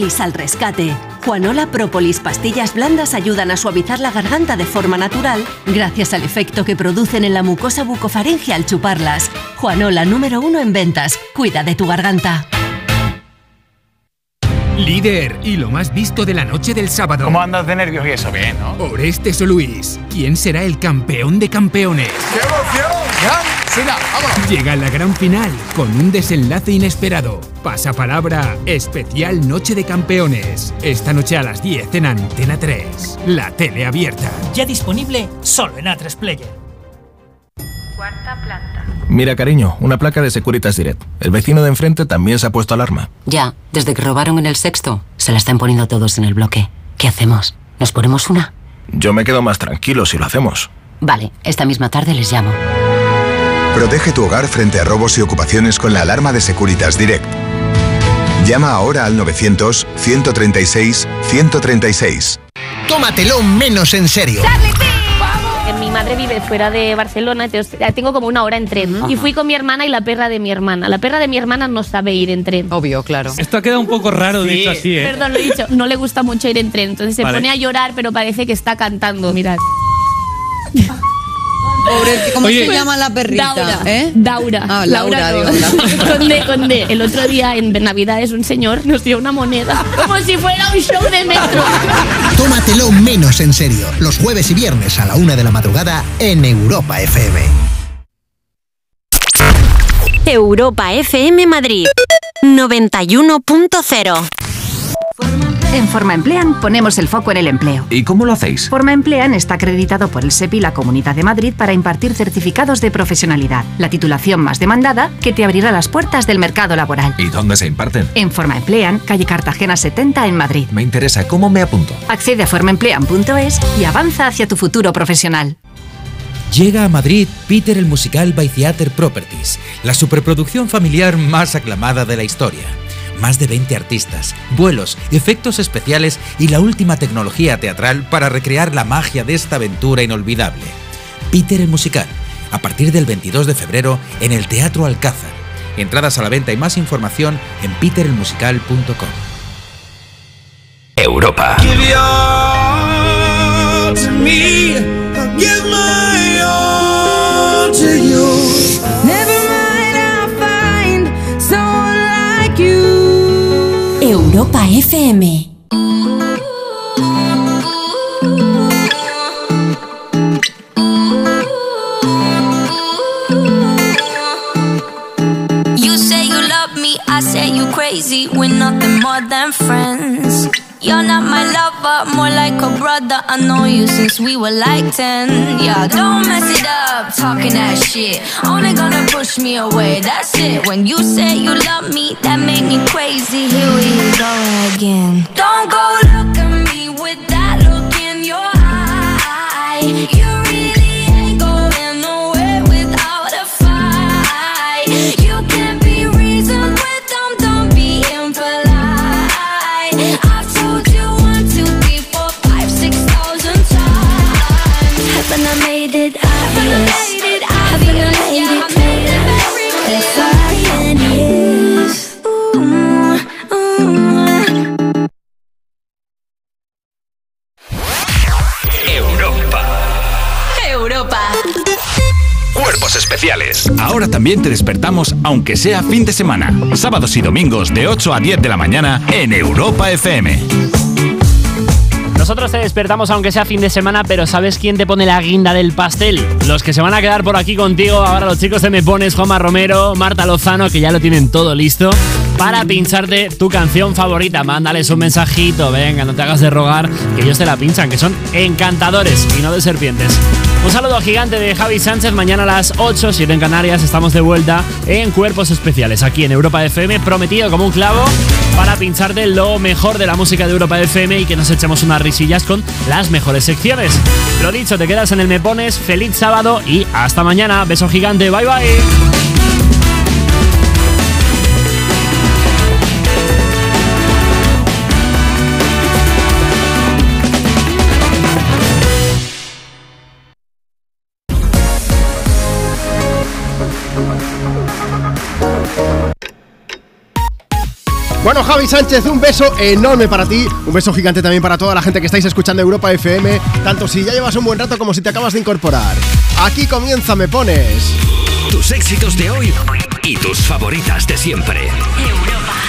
Propolis al rescate. Juanola Propolis pastillas blandas ayudan a suavizar la garganta de forma natural gracias al efecto que producen en la mucosa bucofaringe al chuparlas. Juanola número uno en ventas. Cuida de tu garganta. Líder y lo más visto de la noche del sábado. ¿Cómo andas de nervios y eso? Bien, ¿no? Orestes o Luis. ¿Quién será el campeón de campeones? ¡Qué emoción! ¡Ya! Llega la gran final con un desenlace inesperado. Pasapalabra especial Noche de Campeones. Esta noche a las 10 en Antena 3. La tele abierta. Ya disponible solo en A3 Player. Cuarta planta. Mira, cariño, una placa de Securitas Direct. El vecino de enfrente también se ha puesto alarma. Ya, desde que robaron en el sexto, se la están poniendo todos en el bloque. ¿Qué hacemos? ¿Nos ponemos una? Yo me quedo más tranquilo si lo hacemos. Vale, esta misma tarde les llamo. Protege tu hogar frente a robos y ocupaciones con la alarma de Securitas Direct. Llama ahora al 900-136-136. Tómatelo menos en serio. Mi madre vive fuera de Barcelona, entonces tengo como una hora en tren. Y fui con mi hermana y la perra de mi hermana. La perra de mi hermana no sabe ir en tren. Obvio, claro. Esto ha quedado un poco raro dicho así, ¿eh? Perdón, lo he dicho. No le gusta mucho ir en tren. Entonces se Vale. pone a llorar, pero parece que está cantando. Mirad. pobre, ¿cómo Oye, se llama la perrita? Daura. ¿eh? Daura. Ah, Laura, digo, no. con D, con D. El otro día en Navidades un señor nos dio una moneda. Como si fuera un show de metro. Tómatelo menos en serio. Los jueves y viernes a la una de la madrugada en Europa FM. Europa FM Madrid 91.0 En Forma Emplean ponemos el foco en el empleo. ¿Y cómo lo hacéis? Forma Emplean está acreditado por el SEPI y la Comunidad de Madrid para impartir certificados de profesionalidad, la titulación más demandada que te abrirá las puertas del mercado laboral. ¿Y dónde se imparten? En Forma Emplean, calle Cartagena 70 en Madrid. Me interesa, ¿cómo me apunto? Accede a formaemplean.es y avanza hacia tu futuro profesional. Llega a Madrid Peter el Musical by Theater Properties, la superproducción familiar más aclamada de la historia. Más de 20 artistas, vuelos, efectos especiales y la última tecnología teatral para recrear la magia de esta aventura inolvidable. Peter el Musical, a partir del 22 de febrero en el Teatro Alcázar. Entradas a la venta y más información en peterelmusical.com. Europa. Give Europa FM You say you love me, I say you crazy. We're nothing more than friends. You're not my lover, more like a brother. I know you since we were like 10. Yeah, don't mess it up, talking that shit. Only gonna push me away, that's it. When you say you love me, that made me crazy. Here we go again. Don't go look at me with that look in your eye. You Especiales. Ahora también te despertamos, aunque sea fin de semana. Sábados y domingos de 8 a 10 de la mañana en Europa FM. Nosotros te despertamos aunque sea fin de semana, pero ¿sabes quién te pone la guinda del pastel? Los que se van a quedar por aquí contigo, ahora los chicos de Me Pones, Juanma Romero, Marta Lozano, que ya lo tienen todo listo para pincharte tu canción favorita. Mándales un mensajito, venga, no te hagas de rogar, que ellos te la pinchan, que son encantadores y no de serpientes. Un saludo gigante de Javi Sánchez, mañana a las 8, 7 en Canarias, estamos de vuelta en Cuerpos Especiales, aquí en Europa FM, prometido como un clavo para pincharte lo mejor de la música de Europa FM y que nos echemos unas risillas con las mejores secciones. Lo dicho, te quedas en el Me Pones, feliz sábado y hasta mañana. Beso gigante, bye bye. Bueno, Javi Sánchez, un beso enorme para ti, un beso gigante también para toda la gente que estáis escuchando Europa FM, tanto si ya llevas un buen rato como si te acabas de incorporar. Aquí comienza Me Pones. Tus éxitos de hoy y tus favoritas de siempre.